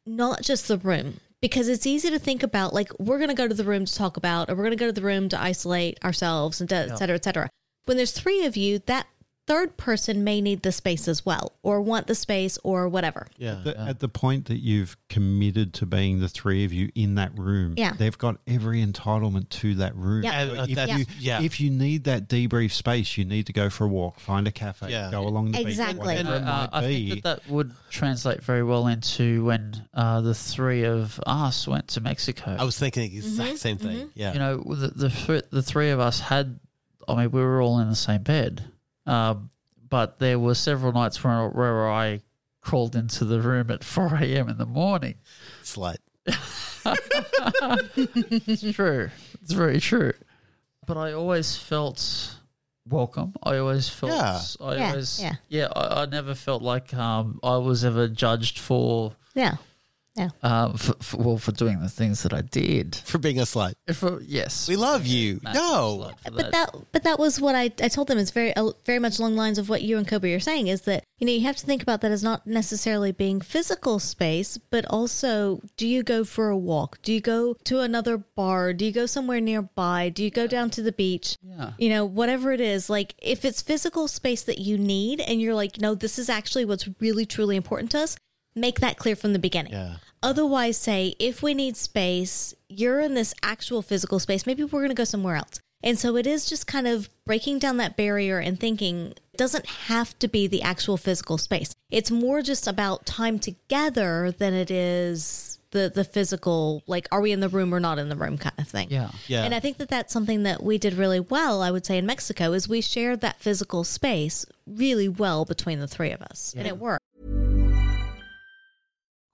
not just the room because it's easy to think about like we're going to go to the room to talk about or we're going to go to the room to isolate ourselves and et cetera et cetera. When there's three of you that third person may need the space as well, or want the space, or whatever. Yeah. The- At the point that you've committed to being the three of you in that room, Yeah. they've got every entitlement to that room. Yeah. Uh, if, that's- you, yeah. if you need that debrief space, you need to go for a walk, find a cafe, Yeah. go along the Exactly. beach, And, whatever uh, I think that that would translate very well into when uh, the three of us went to Mexico. I was thinking the Mm-hmm. same thing. Yeah. you know, the the, the three of us had. I mean, we were all in the same bed, um, but there were several nights where where I crawled into the room at four a.m. in the morning. Slut. It's true. It's very true. But I always felt welcome. I always felt. Yeah. I Yeah, always. yeah. Yeah. I, I never felt like um, I was ever judged for. Yeah. Yeah. Um, for, for, well, for doing the things that I did. For being a slut. For, yes, We love you. Massive No. slut for But that, but that was what I, I told them is very, uh, very much along the lines of what you and Kobe are saying is that you know you have to think about that as not necessarily being physical space, but also do you go for a walk? Do you go to another bar? Do you go somewhere nearby? Do you go down to the beach? Yeah. You know, whatever it is, like if it's physical space that you need, and you're like, no, this is actually what's really truly important to us. Make that clear from the beginning. Yeah. Otherwise, say, if we need space, you're in this actual physical space, maybe we're going to go somewhere else. And so it is just kind of breaking down that barrier and thinking it doesn't have to be the actual physical space. It's more just about time together than it is the the physical like are we in the room or not in the room kind of thing. Yeah. Yeah. And I think that that's something that we did really well, I would say in Mexico is we shared that physical space really well between the three of us. And it worked.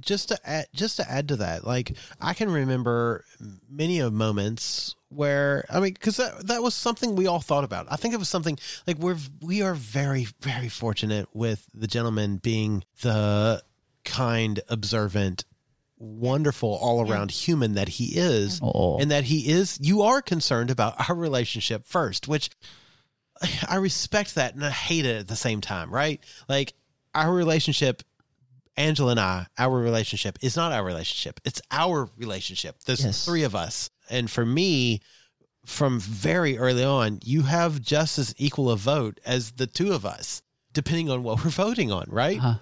Just to add, just to add to that, like I can remember many of moments where I mean, because that that was something we all thought about. I think it was something like we're we are very very fortunate with the gentleman being the kind, observant, wonderful, all around human that he is, mm-hmm. Oh. and that he is. You are concerned about our relationship first, which I respect that and I hate it at the same time, right? Like our relationship, Angela and I, our relationship is not our relationship. It's our relationship. There's Yes. three of us. And for me, from very early on, you have just as equal a vote as the two of us, depending on what we're voting on, right? Uh-huh.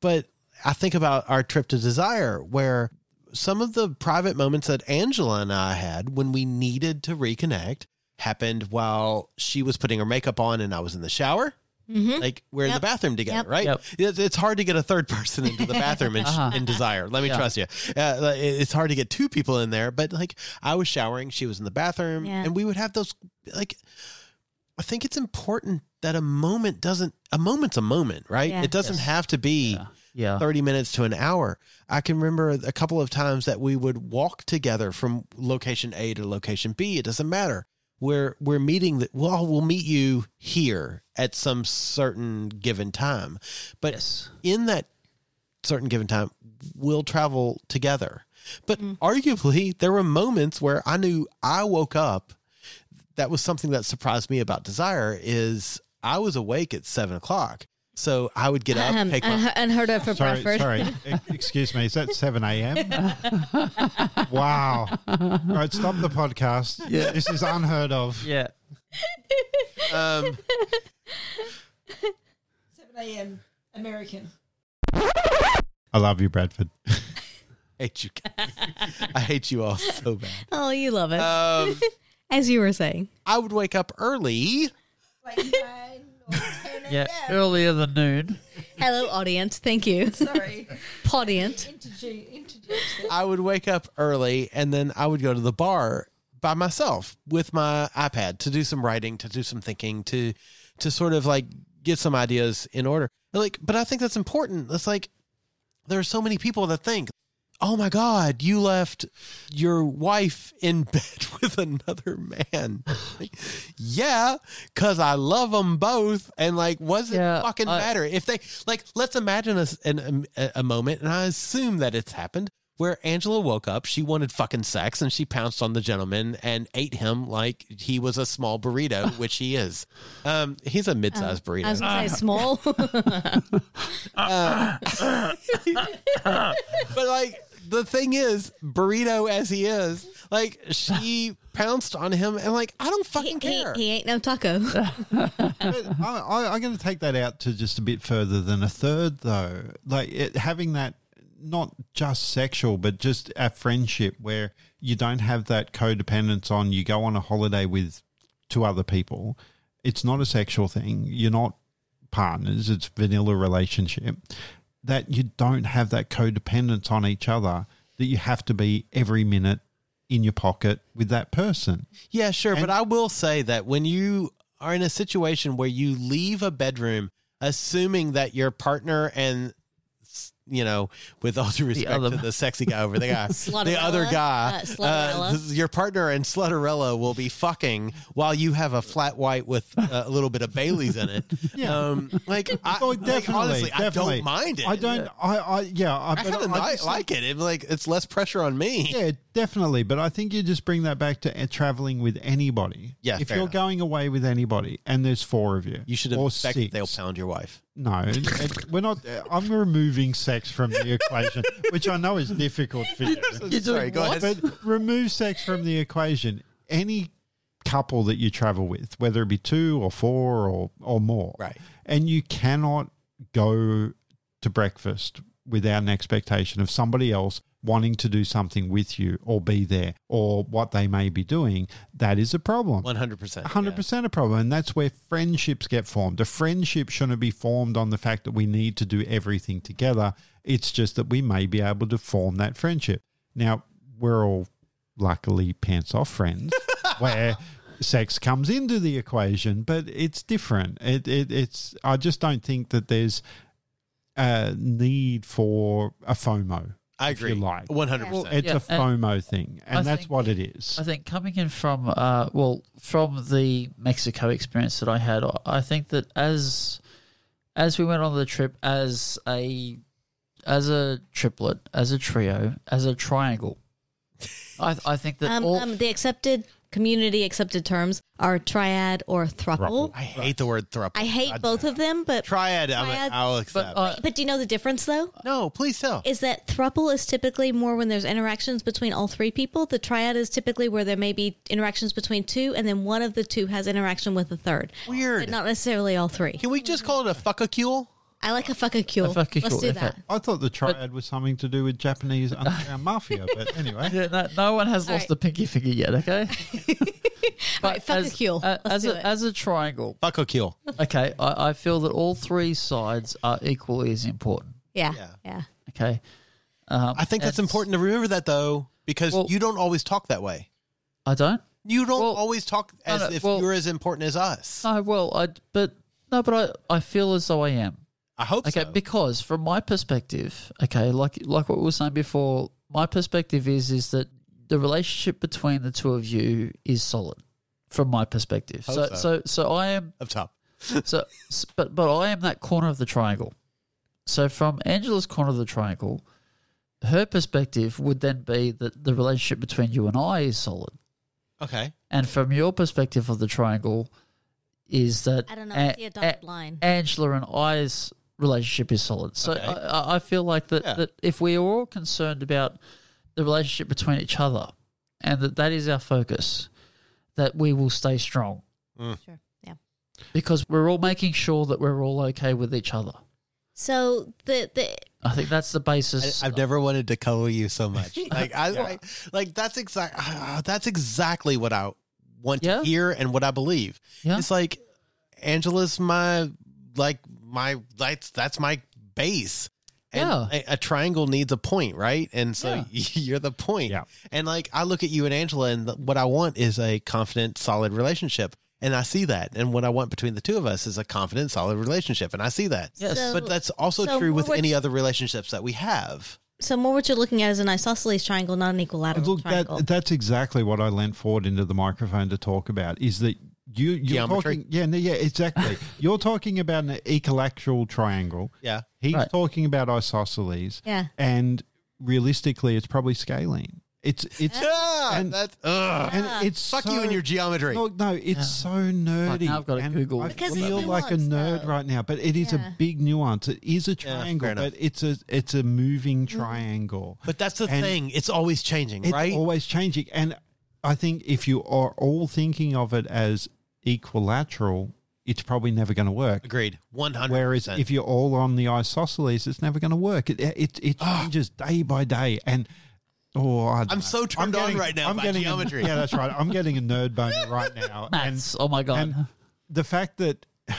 But I think about our trip to Desire, where some of the private moments that Angela and I had when we needed to reconnect happened while she was putting her makeup on and I was in the shower. Mm-hmm. Like we're in the bathroom together, Yep. right? Yep. It's, it's hard to get a third person into the bathroom in, Uh-huh. in Desire. Let me Yeah. trust you. Uh, it's hard to get two people in there, but like I was showering, she was in the bathroom, Yeah. and we would have those like. I think it's important that a moment doesn't a moment's a moment, right? Yeah. It doesn't Yes. have to be Yeah. Yeah. 30 minutes to an hour. I can remember a couple of times that we would walk together from location A to location B. It doesn't matter. We're we're meeting that well, we'll meet you here at some certain given time. But Yes. in that certain given time, we'll travel together. But mm-hmm. arguably, there were moments where I knew I woke up. That was something that surprised me about Desire is I was awake at seven o'clock. So I would get up, Um, take my un- unheard of for Sorry, Bradford. sorry. Excuse me. Is that 7 a.m.? wow. All right, stop the podcast. Yeah. This is unheard of. Yeah. um, 7 a.m. American. I love you, Bradford. hate you. I hate you all so bad. Oh, you love it. Um, As you were saying. I would wake up early. Yeah, earlier than noon. Hello, audience. Thank you. Sorry. Podient. I would wake up early and then I would go to the bar by myself with my iPad to do some writing, to do some thinking, to to sort of like get some ideas in order. Like, but I think that's important. It's like there are so many people that think, "Oh my God, you left your wife in bed with another man." Like, yeah, because I love them both, and like, was it Yeah, fucking I- matter if they like? Let's imagine a, an, um, a, a moment, and I assume that it's happened where Angela woke up, she wanted fucking sex, and she pounced on the gentleman and ate him like he was a small burrito, which he is. Um, he's a mid-sized um, burrito. I was going to say small. Uh, but like the thing is, burrito as he is, like she pounced on him, and like I don't fucking he, care. he ain't no taco. But I, I, I'm going to take that out to just a bit further than a third, though. Like it, having that, not just sexual, but just a friendship where you don't have that codependence on. You go on a holiday with two other people. It's not a sexual thing. You're not partners. It's vanilla relationship. That you don't have that codependence on each other. That you have to be every minute in your pocket with that person. Yeah, sure, but I will say that when you are in a situation where you leave a bedroom assuming that your partner and you know, with all due respect other- to the sexy guy over there, the other guy, Uh, uh, your partner and Slutterella will be fucking while you have a flat white with uh, a little bit of Bailey's in it. Yeah. Um, like, I, Oh, like, definitely. honestly, definitely. I don't mind it. I don't. I. I. Yeah. I, I kind of I just like it. it. Like, it's less pressure on me. Yeah, definitely. But I think you just bring that back to uh, traveling with anybody. Yeah, If fair you're enough. going away with anybody and there's four of you, You should or expect six. they'll pound your wife. No, it- it- we're not. uh, I'm removing sex from the equation, which I know is difficult for you. You're Sorry, doing go what? But remove sex from the equation. Any couple that you travel with, whether it be two or four or or more, Right. and you cannot go to breakfast without an expectation of somebody else wanting to do something with you or be there or what they may be doing, that is a problem. 100%. 100% a problem. And that's where friendships get formed. A friendship shouldn't be formed on the fact that we need to do everything together. It's just that we may be able to form that friendship. Now, we're all luckily pants off friends where sex comes into the equation, but it's different. It, it, it's, I just don't think that there's a need for a FOMO. I if you agree. like. 100%. It's Yeah, a and FOMO thing, and I that's think- what it is. I think coming in from uh, well from the Mexico experience that I had, I think that as as we went on the trip as a as a triplet, as a trio, as a triangle, I I think that um, all um, the accepted community accepted terms are triad or thruple. I hate the word thruple. I hate God both damn. of them, but Triad, I'm Triad- I'll accept. but uh, but do you know the difference though? no, please tell. Is that thruple is typically more when there's interactions between all three people. The triad is typically where there may be interactions between two, and then one of the two has interaction with the third. Weird. But not necessarily all three. Can we just call it a fuckacule? I like a fuckacule. A fuckacule, Let's do that. I thought the triad was something to do with Japanese underground mafia, but anyway. yeah, no, no one has All lost right. the pinky finger yet. Okay, All right, fuck as, a cule. uh, Let's as a, it. as a triangle, Fuckacule. okay, I, I feel that all three sides are equally as important. yeah, Yeah. yeah. Okay, um, I think that's important to remember that though, because Well- you don't always talk that way. I don't. You don't Well, always talk no, as no, if well- you're as important as us. No, well, I but no, but I I feel as though I am. I hope Okay, so. because from my perspective, okay, like like what we were saying before, my perspective is is that the relationship between the two of you is solid. From my perspective, Hope so, so. so so I am Up top. so s- but but I am that corner of the triangle. So from Angela's corner of the triangle, her perspective would then be that the relationship between you and I is solid. Okay. And from your perspective of the triangle, is that I don't know. A- I see a dotted line. Angela and I's relationship is solid. So Okay. I, I- I feel like that, Yeah. that if we are all concerned about the relationship between each other, and that that is our focus, that we will stay strong Sure. Yeah. because we're all making sure that we're all okay with each other. So the the I think that's the basis. I, have never wanted to cuddle you so much. Like I, like, like that's exact. Uh, that's exactly what I want Yeah. to hear and what I believe. Yeah. It's like Angela's my like my that's that's my base. And Yeah. a, a triangle needs a point, right? And so Yeah. you're the point. Yeah. And like I look at you and Angela, and what I want is a confident, solid relationship. And I see that. And what I want between the two of us is a confident, solid relationship. And I see that. Yes. So- But that's also so true with what- any other relationships that we have. so more what you're looking at is an isosceles triangle, not an equilateral Look, triangle. that, that's exactly what I leant forward into the microphone to talk about. Is that you? You're Geometry. talking, yeah, no, yeah, exactly. you're talking about an equilateral triangle. Yeah. He's Right. talking about isosceles. Yeah. and realistically, it's probably scalene. It's it's Yeah, and, that's ugh. and it's Fuck so- you and your geometry. No, no, it's so nerdy. now I've got to and Google I Because feel it's like a nuanced, nerd though. right now, but it is Yeah. a big nuance. It is a fair triangle, enough. but it's a it's a moving mm-hmm. triangle. But that's the And thing; it's always changing, It's right? always changing, and I think if you are all thinking of it as equilateral, it's probably never going to work. Agreed, one hundred. Whereas if you're all on the isosceles, it's never going to work. It it, it ah. changes day by day, and oh, I don't I'm know. so turned on getting- right now I'm by getting a- geometry. yeah, that's right. I'm getting a nerd boner right now, and oh my god. and the fact that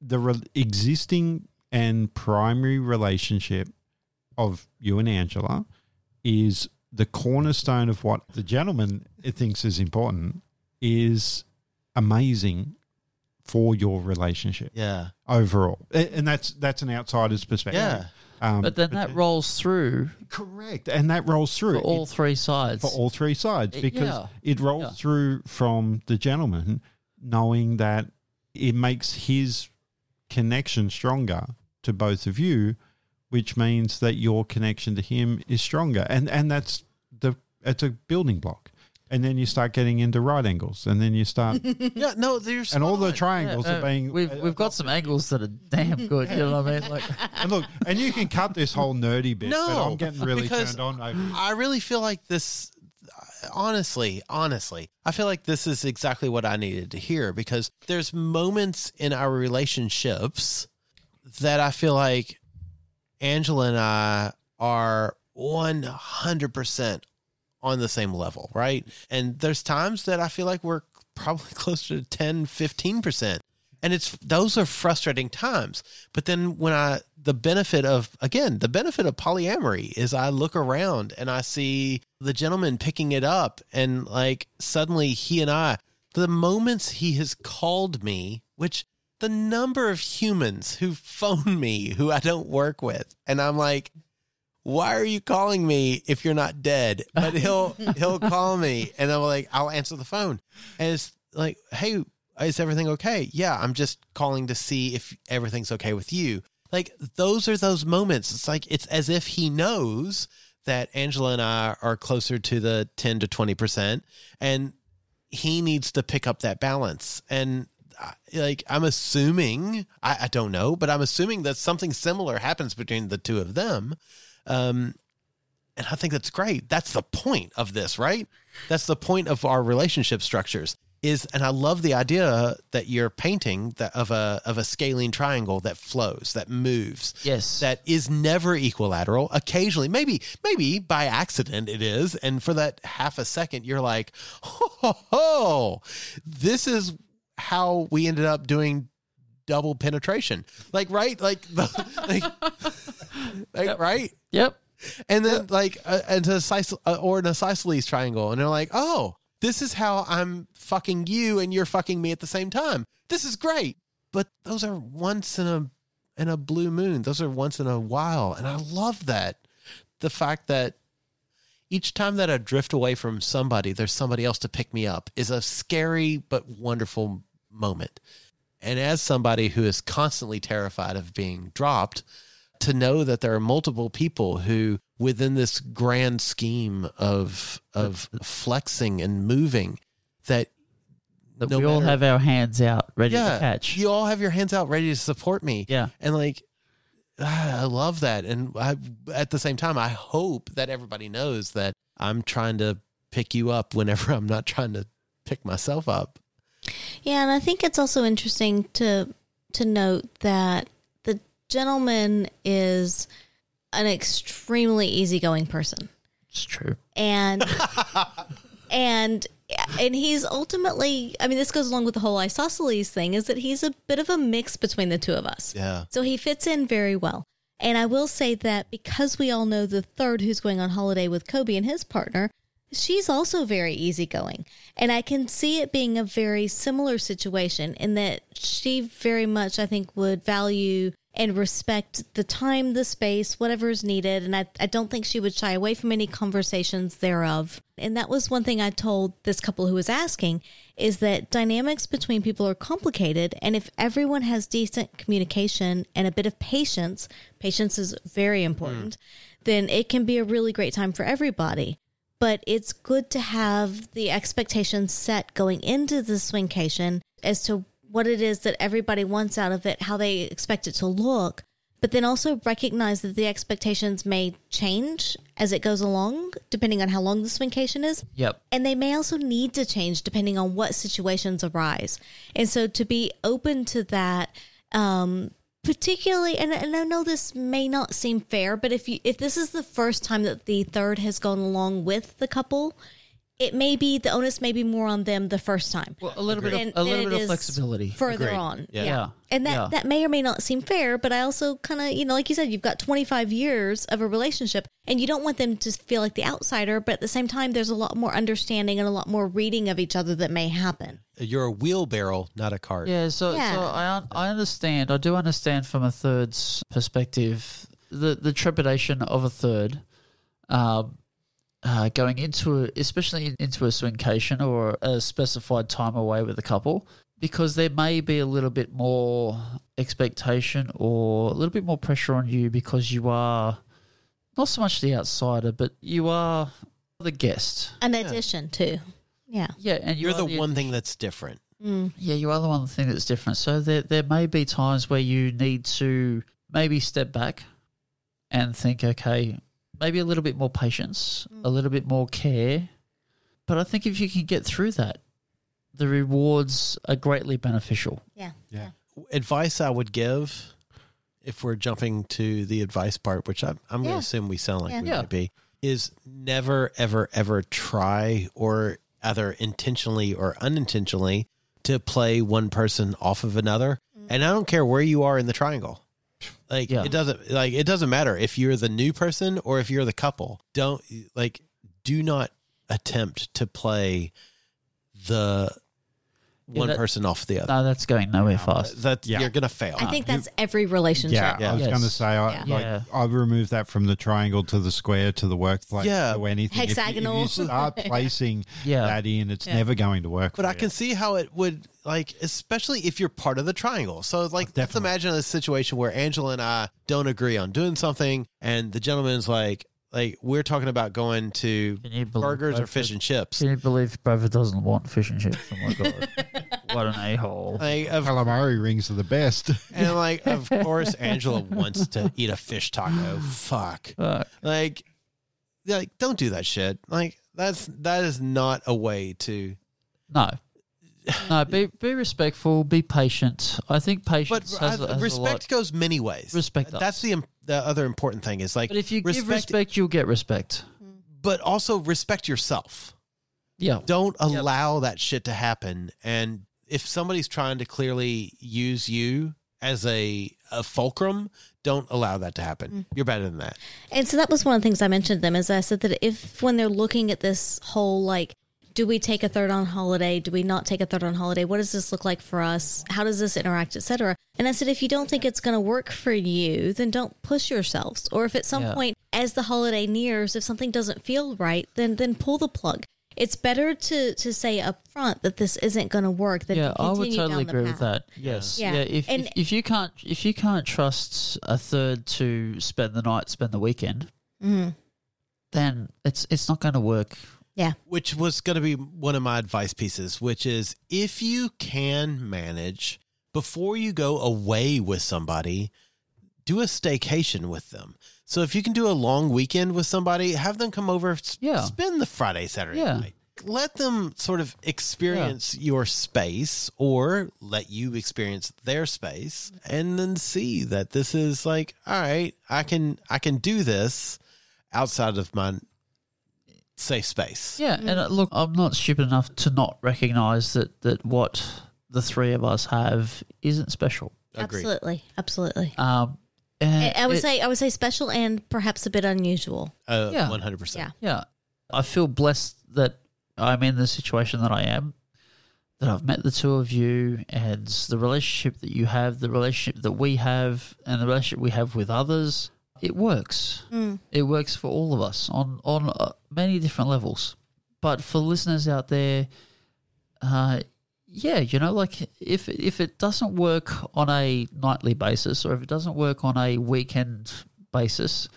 the re- existing and primary relationship of you and Angela is the cornerstone of what the gentleman thinks is important is amazing for your relationship yeah, overall, and that's that's an outsider's perspective. Yeah. um, but then that rolls through correct, and that rolls through for all It- three sides. for all three sides It- because yeah. it rolls Yeah. through from the gentleman knowing that it makes his connection stronger to both of you, which means that your connection to him is stronger, and and that's the it's a building block. And then you start getting into right angles, and then you start, yeah. No, there's and all the Yeah, triangles uh, are being. we've we've got some angles that are damn good. You know what I mean? Like and look, and you can cut this whole nerdy bit, but no. I'm getting really turned on over. I really feel like this. Honestly, honestly, I feel like this is exactly what I needed to hear because there's moments in our relationships that I feel like Angela and I are 100% on the same level, right? And there's times that I feel like we're probably closer to 10, 15%. And it's those are frustrating times. But then when I the benefit of again, the benefit of polyamory is I look around and I see the gentleman picking it up and like suddenly he and I the moments he has called me, which the number of humans who phone me who I don't work with, and I'm like, why are you calling me if you're not dead? But he'll he'll call me and I'm like, I'll answer the phone. And it's like, hey, is everything okay? Yeah, I'm just calling to see if everything's okay with you. Like those are those moments. It's like it's as if he knows that Angela and I are closer to the 10 to 20% and he needs to pick up that balance. And like I'm assuming, I, I don't know, but I'm assuming that something similar happens between the two of them. Um, and I think that's great. That's the point of this, right? That's the point of our relationship structures. Is and I love the idea that you're painting that of a of a scalene triangle that flows, that moves, yes, that is never equilateral. Occasionally, maybe maybe by accident it is, and for that half a second, you're like, oh, ho, ho, this is how we ended up doing double penetration. Like right, like the, like, like right. yep. And then like uh, and a isosceles, uh, or an isosceles triangle, and they're like, oh, this is how I'm fucking you and you're fucking me at the same time. This is great. But those are once in a in a blue moon. Those are once in a while, and I love that. The fact that each time that I drift away from somebody, there's somebody else to pick me up is a scary but wonderful moment. And as somebody who is constantly terrified of being dropped, to know that there are multiple people who within this grand scheme of of flexing and moving that That No we all matter- have our hands out ready to catch. you all have your hands out ready to support me yeah. and like ah, I love that and I, at the same time I hope that everybody knows that I'm trying to pick you up whenever I'm not trying to pick myself up Yeah, and I think it's also interesting to to note that the gentleman is an extremely easygoing person. It's true. and and and he's ultimately i mean this goes along with the whole isosceles thing is that he's a bit of a mix between the two of us Yeah. so he fits in very well and i will say that because we all know the third who's going on holiday with kobe and his partner she's also very easygoing and i can see it being a very similar situation in that she very much i think would value and respect the time the space whatever is needed. And I, I don't think she would shy away from any conversations thereof. And that was one thing i told this couple who was asking is that dynamics between people are complicated. And if everyone has decent communication and a bit of patience patience is very important hmm. then it can be a really great time for everybody. But it's good to have the expectations set going into the swingcation as to what it is that everybody wants out of it, how they expect it to look, but then also recognize that the expectations may change as it goes along, depending on how long the swingcation is. Yep. And they may also need to change depending on what situations arise. And so to be open to that, um, particularly, and, and I know this may not seem fair, but if you if this is the first time that the third has gone along with the couple, it may be the onus may be more on them the first time. Well, a little bit than- of a than little bit of flexibility. further Agreed. on. Yeah. Yeah. Yeah. And that, Yeah. that may or may not seem fair, but I also kind of, you know, like you said, you've got 25 years of a relationship and you don't want them to feel like the outsider, but at the same time, there's a lot more understanding and a lot more reading of each other that may happen. You're a wheelbarrow, not a cart. Yeah, so Yeah. so I I understand. I do understand from a third's perspective the the trepidation of a third, um, uh, going into a, especially into a swingcation or a specified time away with a couple, because there may be a little bit more expectation or a little bit more pressure on you because you are not so much the outsider, but you are the guest. An addition to, yeah. Yeah, and you You're are the one thing that's different. yeah, you are the one thing that's different. So there, there may be times where you need to maybe step back and think, okay, maybe a little bit more patience, mm. a little bit more care. But I think if you can get through that, the rewards are greatly beneficial. Yeah. Yeah. Advice I would give, if we're jumping to the advice part, which I'm, I'm going to assume we sound like Yeah. we Yeah. might be, is never, ever, ever try or either intentionally or unintentionally to play one person off of another. Mm. And I don't care where you are in the triangle. Like Yeah. it doesn't like it doesn't matter if you're the new person or if you're the couple. Don't like do not attempt to play the one that- person off the other. No, that's going nowhere fast. That Yeah. you're gonna fail. I think that's every relationship. Yeah, Yeah. I was Yes. going to say, I, Yeah. like, Yeah. I've removed that from the triangle to the square to the workplace Yeah. to anything. If you- Hexagonal. If you, start placing Yeah. that in, it's Yeah. never going to work. But for I you. can see how it would like, especially if you're part of the triangle. So like, let's imagine a situation where Angela and I don't agree on doing something, and the gentleman's like, like we're talking about going to Can you believe burgers or fish and chips. Can you believe Brother doesn't want fish and chips? Oh my god, what an a hole! Like, of, calamari rings are the best. and like, of course, Angela wants to eat a fish taco. Fuck. Like, like, don't do that shit. Like, that's that is not a way to. No, no. Be be respectful. Be patient. I think But patience has, uh, has a lot. respect goes many ways. Respect does. That's the im- the other important thing is like, But if you give respect, you'll get respect. but also respect yourself. Yeah. Don't allow that shit to happen. And if somebody's trying to clearly use you as a, a fulcrum, don't allow that to happen. Mm. You're better than that. And so that was one of the things I mentioned to them is I said that if when they're looking at this whole like, do we take a third on holiday? Do we not take a third on holiday? What does this look like for us? How does this interact, etc. And I said, if you don't think it's going to work for you, then don't push yourselves. Or if at some Yeah. point, as the holiday nears, if something doesn't feel right, then then pull the plug. It's better to to say up front that this isn't going to work than yeah, to I would totally down the agree with that. Yes. Yeah. Yeah. if, And- if if you can't if you can't trust a third to spend the night, spend the weekend, Mm-hmm. then it's it's not going to work. Yeah. Which was going to be one of my advice pieces, which is if you can manage before you go away with somebody, do a staycation with them. So if you can do a long weekend with somebody, have them come over, s- Yeah. spend the Friday, Saturday Yeah. night. let them sort of experience your space or let you experience their space and then see that this is like, all right, I can I can do this outside of my safe space. Yeah, and uh, look, I'm not stupid enough to not recognize that that what the three of us have isn't special. Agreed. Absolutely, absolutely. Um, I, and I would it- say I would say special and perhaps a bit unusual. Uh, Yeah. 100%. Yeah. Yeah. I feel blessed that I'm in the situation that I am, that I've met the two of you, and the relationship that you have, the relationship that we have, and the relationship we have with others. It works. It works for all of us on on uh, many different levels. But for listeners out there, uh, yeah, you know, like if if it doesn't work on a nightly basis, or if it doesn't work on a weekend basis,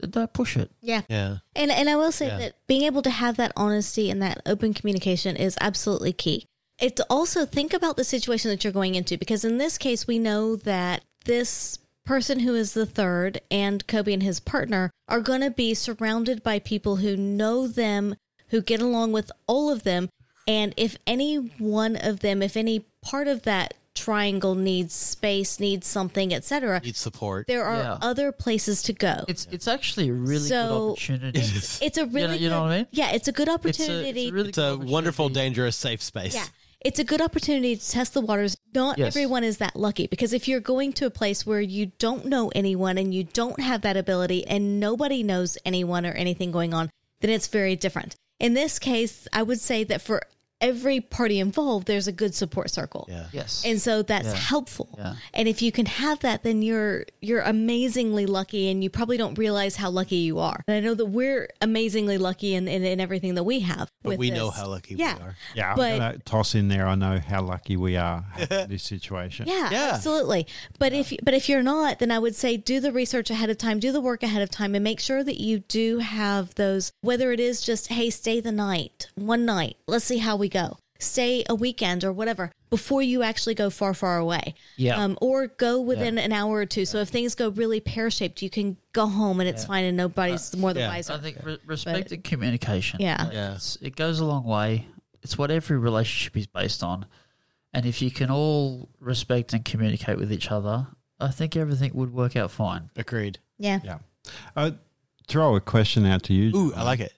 then don't push it. Yeah. Yeah. And and I will say Yeah. that being able to have that honesty and that open communication is absolutely key. It's also think about the situation that you're going into because in this case we know that this person who is the third and Kobe and his partner are going to be surrounded by people who know them, who get along with all of them, and if any one of them, if any part of that triangle needs space, needs something, etc., Needs support. there are Yeah. other places to go. It's it's actually a really So- good opportunity. It's a really you know good- what I mean? Yeah, it's a good It's a, opportunity. it's a really It's a wonderful, dangerous, safe space. yeah. It's a good opportunity to test the waters. Not Yes. everyone is that lucky because if you're going to a place where you don't know anyone and you don't have that ability and nobody knows anyone or anything going on, then it's very different. In this case, I would say that for every party involved, there's a good support circle. Yeah. Yes. And so that's Yeah. helpful. Yeah. And if you can have that, then you're you're amazingly lucky and you probably don't realize how lucky you are. And I know that we're amazingly lucky in, in, in everything that we have. But with we know how lucky yeah. we are. Yeah, I'm But- gonna toss in there. I know how lucky we are having this situation. Yeah, Yeah. absolutely. But if but if you're not, then I would say do the research ahead of time, do the work ahead of time, and make sure that you do have those. Whether it is just hey, stay the night, one night, let's see how we go. Stay a weekend or whatever before you actually go far, far away. Yeah. Um, or go within an hour or two. So if things go really pear shaped, you can go home and it's fine and nobody's more the yeah. wiser. I think re- respect and communication. Yeah. Like, Yeah. it goes a long way. It's what every relationship is based on, and if you can all respect and communicate with each other, I think everything would work out fine. Agreed. yeah. Yeah. Uh, throw a question out to you. Ooh, I like it.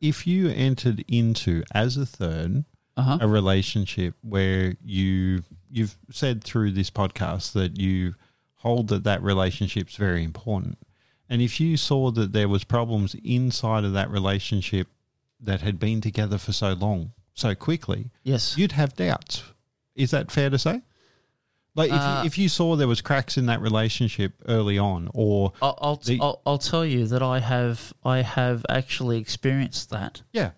If you entered into as a third Uh huh. a relationship where you you've said through this podcast that you hold that that relationship's very important, and if you saw that there was problems inside of that relationship that had been together for so long, so quickly, Yes. you'd have doubts. Is that fair to say? Like if Uh, you, if you saw there was cracks in that relationship early on, or I'll I'll, The- I'll I'll tell you that I have I have actually experienced that. yeah,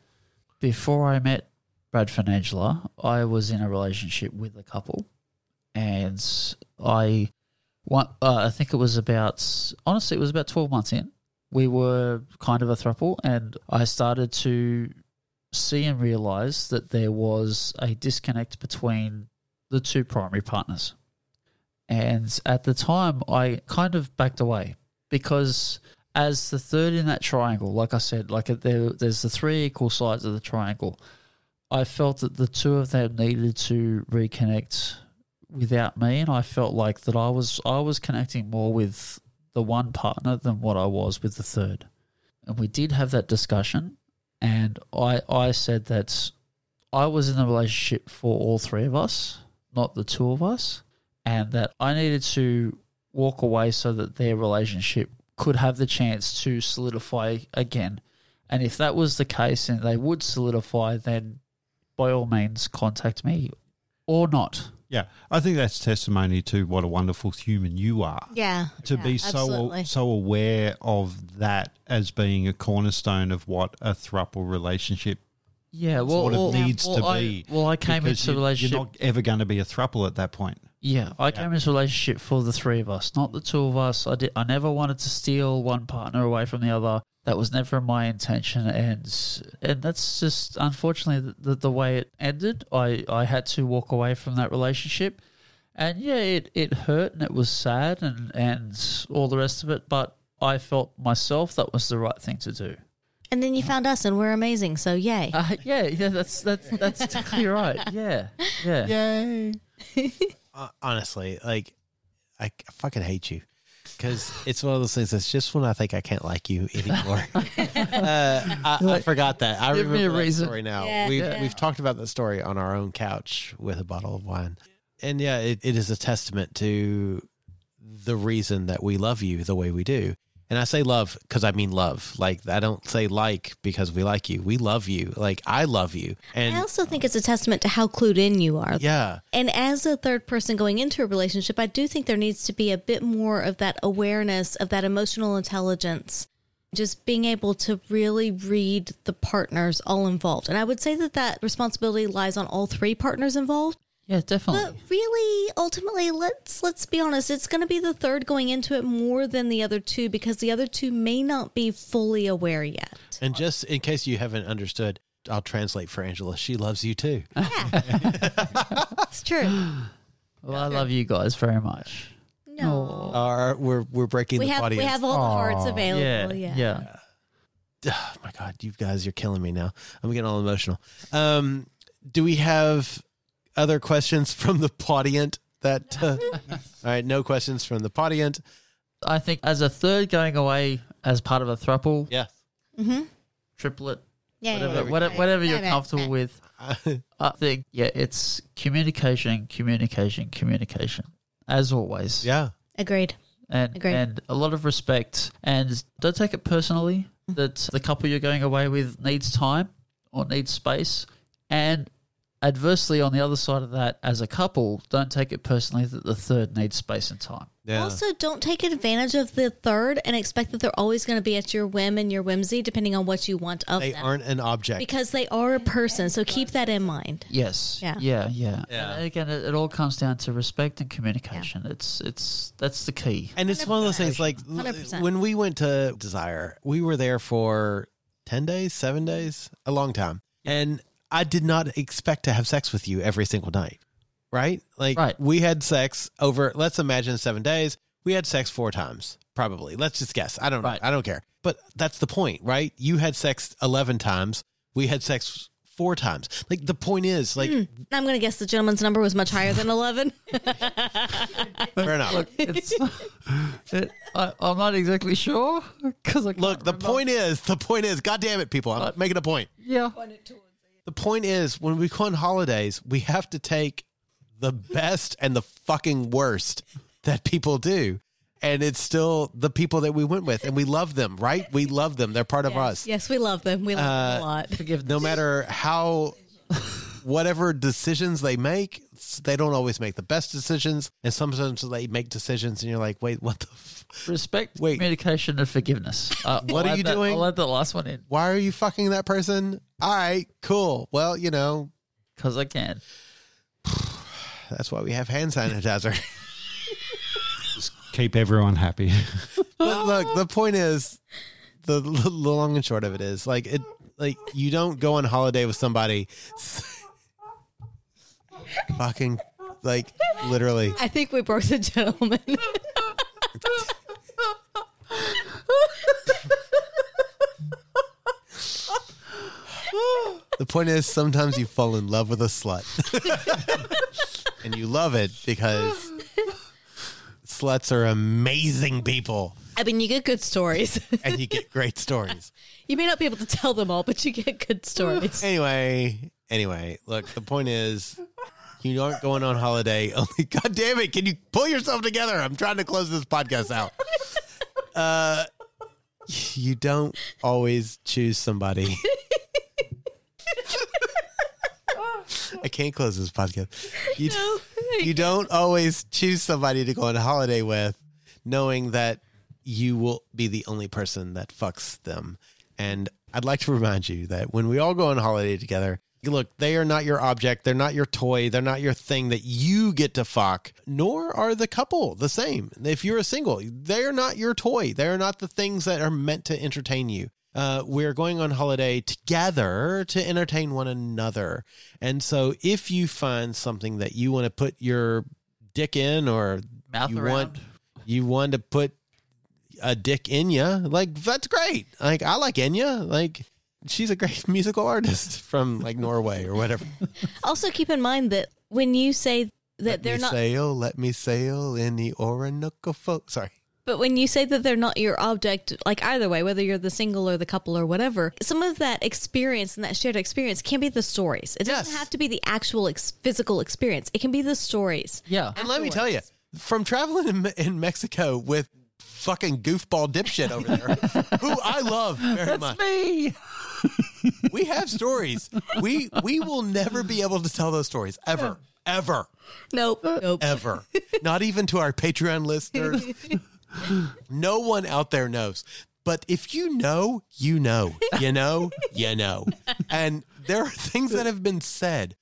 before I met Bradford and Angela, I was in a relationship with a couple, and I, one, uh, I think it was about honestly, it was about twelve months in. We were kind of a throuple, and I started to see and realize that there was a disconnect between the two primary partners. And at the time, I kind of backed away because as the third in that triangle, like I said, like uh, there, there's the three equal sides of the triangle. I felt that the two of them needed to reconnect without me, and I felt like that I was I was connecting more with the one partner than what I was with the third. And we did have that discussion, and I I said that I was in the relationship for all three of us, not the two of us, and that I needed to walk away so that their relationship could have the chance to solidify again. And if that was the case and they would solidify, then by all means contact me or not. yeah. I think that's testimony to what a wonderful human you are. Yeah. to Yeah, be so absolutely. so aware of that as being a cornerstone of what a throuple relationship Yeah, well, sort of well, needs well, to I- be. well, I came into a you- relationship. You're not ever going to be a throuple at that point. Yeah, I came into a relationship for the three of us, not the two of us. I did. I never wanted to steal one partner away from the other. That was never my intention, and and that's just unfortunately the, the, the way it ended. I I had to walk away from that relationship, and yeah, it it hurt and it was sad and and all the rest of it. But I felt myself that was the right thing to do. And then you found us, and we're amazing. So yay! Uh, yeah, yeah, that's that's that's exactly right. Yeah, yeah. Yay. Uh, honestly, like I, I fucking hate you because it's one of those things that's just when I think I can't like you anymore. uh, I, I forgot that. I Give me remember a that reason. story now. Yeah, we've yeah. we've talked about that story on our own couch with a bottle of wine, and yeah, it, it is a testament to the reason that we love you the way we do. And I say love because I mean love. Like I don't say like because we like you. We love you. Like I love you. And I also think it's a testament to how clued in you are. yeah, And as a third person going into a relationship, I do think there needs to be a bit more of that awareness of that emotional intelligence, just being able to really read the partners all involved. And I would say that that responsibility lies on all three partners involved. Yeah, definitely. But really, ultimately, let's let's be honest, it's going to be the third going into it more than the other two because the other two may not be fully aware yet. And just in case you haven't understood, I'll translate for Angela. She loves you too. Yeah, it's true. well, I love you guys very much. No. Our, we're we're breaking We the have audience. we have all the hearts available. Yeah, Yeah. yeah. oh my god, you guys you're killing me now. I'm getting all emotional. Um, do we have other questions from the podient? That uh, all right, no questions from the podient. I think as a third going away as part of a thruple, Yeah, Mm-hmm. triplet, Yeah. whatever, yeah, yeah. whatever, whatever you're comfortable with. I think, yeah, it's communication, communication, communication, as always. yeah. Agreed. and Agreed. and a lot of respect. And don't take it personally that the couple you're going away with needs time or needs space. And adversely, on the other side of that, as a couple, don't take it personally that the third needs space and time. Yeah. Also, don't take advantage of the third and expect that they're always going to be at your whim and your whimsy, depending on what you want of them. they them. aren't an object. because they are a person. So keep that in mind. Yes. Yeah. Yeah. Yeah. Yeah. And again, it, it all comes down to respect and communication. It's it's that's the key. And it's one of those things like 100%. when we went to Desire, we were there for 10 days, seven days, a long time. And I did not expect to have sex with you every single night. Right? Like Right. we had sex over, let's imagine seven days. We had sex four times, probably. Let's just guess. I don't know. Right. I don't care. But that's the point, right? You had sex 11 times. We had sex four times. Like the point is, like, hmm. I'm going to guess the gentleman's number was much higher than 11. fair enough. Look, it's. it, I, I'm not exactly sure because I Look, the remember. point is, the point is, God damn it, people. I'm making a point. Yeah. The point is, when we go on holidays, we have to take the best and the fucking worst that people do. And it's still the people that we went with, and we love them, right? We love them. They're part of us. yes, we love them. We love them a uh, lot. Forgive No matter how, whatever decisions they make, they don't always make the best decisions. And sometimes they make decisions, and you're like, wait, what the? F- Respect, Wait. communication, and forgiveness. Uh, What I'll are you that- doing? I'll add that last one in why are you fucking that person? All right, cool. Well, you know, because I can. that's why we have hand sanitizer. Just keep everyone happy. but look, the point is, the, the long and short of it is, like it, like you don't go on holiday with somebody, fucking, like literally. I think we broke the gentleman. The point is, sometimes you fall in love with a slut, and you love it because sluts are amazing people, I mean, you get good stories. and you get great stories. you may not be able to tell them all, but you get good stories. Anyway, anyway, look, the point is you aren't going on holiday. Only God damn it, can you pull yourself together? I'm trying to close this podcast out. Uh you don't always choose somebody. I can't close this podcast. You, you don't always choose somebody to go on holiday with knowing that you will be the only person that fucks them. And I'd like to remind you that when we all go on holiday together, look, they are not your object. They're not your toy. They're not your thing that you get to fuck, nor are the couple the same. If you're a single, they're not your toy. They're not the things that are meant to entertain you. Uh, we're going on holiday together to entertain one another. And so if you find something that you want to put your dick in or Mouth you around. want you want to put a Dick in you, like that's great. Like I like Enya. Like she's a great musical artist from like Norway or whatever. Also, keep in mind that when you say that let they're me not, sail, let me sail in the Orinoco. Fo- Sorry. but when you say that they're not your object, like either way, whether you're the single or the couple or whatever, some of that experience and that shared experience can be the stories. It doesn't Yes. have to be the actual ex- physical experience. It can be the stories. Yeah. And let me tell you, from traveling in, in Mexico with fucking goofball dipshit over there, who I love very much. Me. We have stories. We we will never be able to tell those stories ever, ever, Nope. Nope. ever. Not even to our Patreon listeners. No one out there knows. But if you know, you know. You know, you know. And there are things that have been said.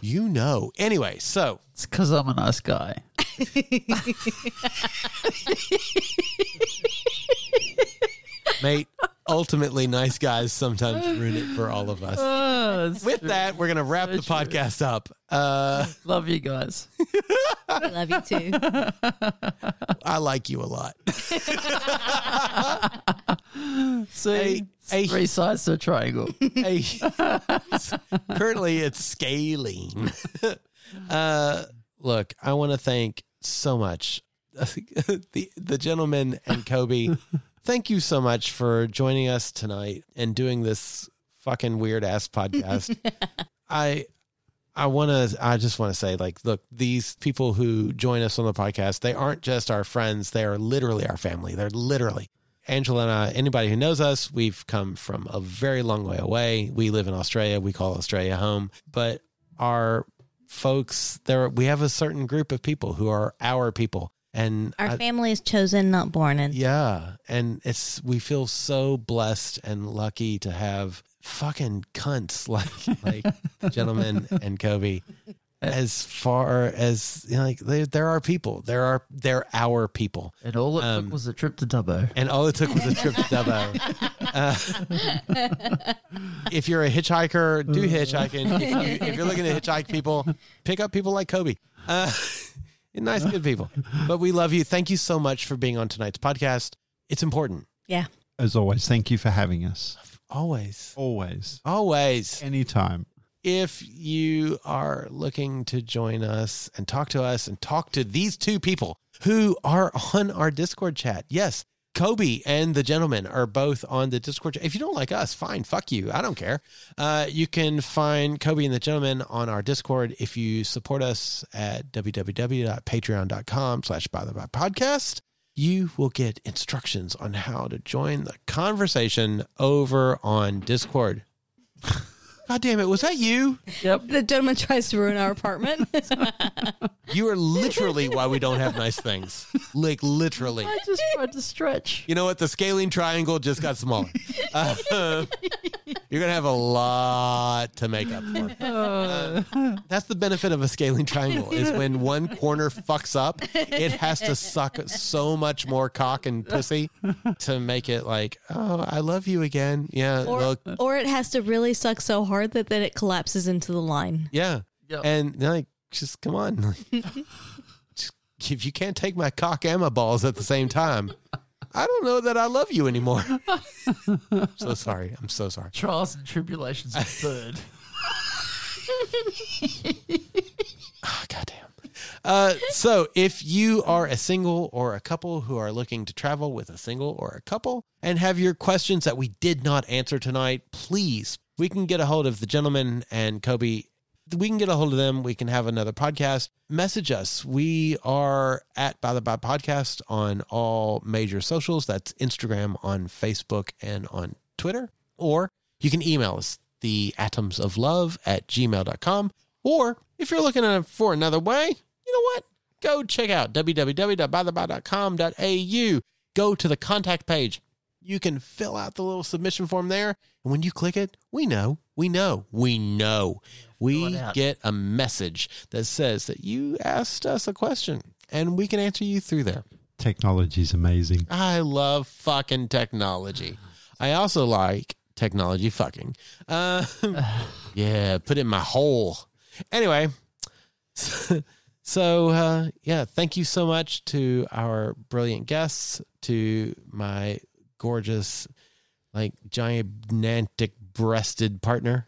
You know. Anyway, so It's because I'm a nice guy. mate, ultimately nice guys sometimes ruin it for all of us. Oh, With true. that, we're gonna wrap the true. podcast up. Uh Love you guys. I love you too. I like you a lot. See, Hey, It's hey. three sides to a triangle. Hey, currently it's scaling. uh, look, I want to thank so much the the gentleman and Kobe. Thank you so much for joining us tonight and doing this fucking weird ass podcast. I I want to I just want to say like look, these people who join us on the podcast, they aren't just our friends, they are literally our family. They're literally Angela and I, anybody who knows us, we've come from a very long way away. We live in Australia. We call Australia home. But our folks, there we have a certain group of people who are our people. And Our I- family is chosen, not born. And yeah, and it's we feel so blessed and lucky to have fucking cunts like like the gentleman and Kobe. As far as you know, like they, there are people, there are they're our people, And all it Um, took was a trip to Dubbo. and all it took was a trip to Dubbo. Uh, if you're a hitchhiker, do hitchhiking. If, you, if you're looking to hitchhike people, pick up people like Kobe. Uh, nice, good people. But we love you. Thank you so much for being on tonight's podcast. It's important. yeah, As always, thank you for having us. Always. Always. Always. Anytime. If you are looking to join us and talk to us and talk to these two people who are on our Discord chat, yes, Kobe and the gentleman are both on the Discord. If you don't like us, fine, fuck you. I don't care. Uh, you can find Kobe and the gentleman on our Discord if you support us at www.patreon.com slash by the by podcast. You will get instructions on how to join the conversation over on Discord. God damn it, was that you? Yep. the gentleman tries to ruin our apartment. You are literally why we don't have nice things. Like literally. I just tried to stretch. You know what? The scaling triangle just got smaller. Uh, you're gonna have a lot to make up for. Uh, that's the benefit of a scaling triangle is when one corner fucks up, it has to suck so much more cock and pussy to make it like, oh, I love you again. Yeah, or, look, or it has to really suck so hard that then it collapses into the line. yeah, Yep. and like, just come on. Just- if you can't take my cock and my balls at the same time, I don't know that I love you anymore. so sorry. I'm so sorry. Trials and tribulations of third. Oh, goddamn. Uh, so, if you are a single or a couple who are looking to travel with a single or a couple and have your questions that we did not answer tonight, please, we can get a hold of the gentleman and Kobe. We can get a hold of them. We can have another podcast. Message us. We are at By the By Podcast on all major socials. That's Instagram, on Facebook, and on Twitter. Or you can email us, the atoms of love at gmail.com. Or if you're looking for another way, you know what? Go check out www.bytheby.com.au. Go to the contact page. You can fill out the little submission form there. And when you click it, we know, we know, we know. We get a message that says that you asked us a question and we can answer you through there. Technology's amazing. I love fucking technology. I also like technology fucking. Uh, yeah, put it in my hole. Anyway, So, uh, yeah, thank you so much to our brilliant guests, to my gorgeous, like gigantic breasted partner.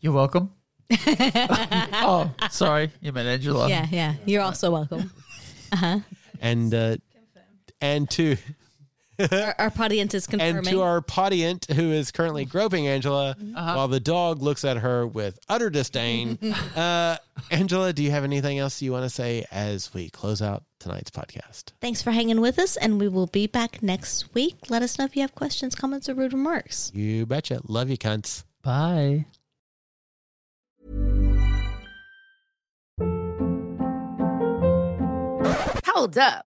You're welcome. oh, sorry. You meant Angela. Yeah, yeah. You're also welcome. Uh huh. And, uh, and to, Our, our audience is confirming. and to our podient who is currently groping Angela Uh-huh. while the dog looks at her with utter disdain. uh, Angela, do you have anything else you want to say as we close out tonight's podcast? Thanks for hanging with us, and we will be back next week. Let us know if you have questions, comments, or rude remarks. You betcha. Love you, cunts. Bye. Hold up.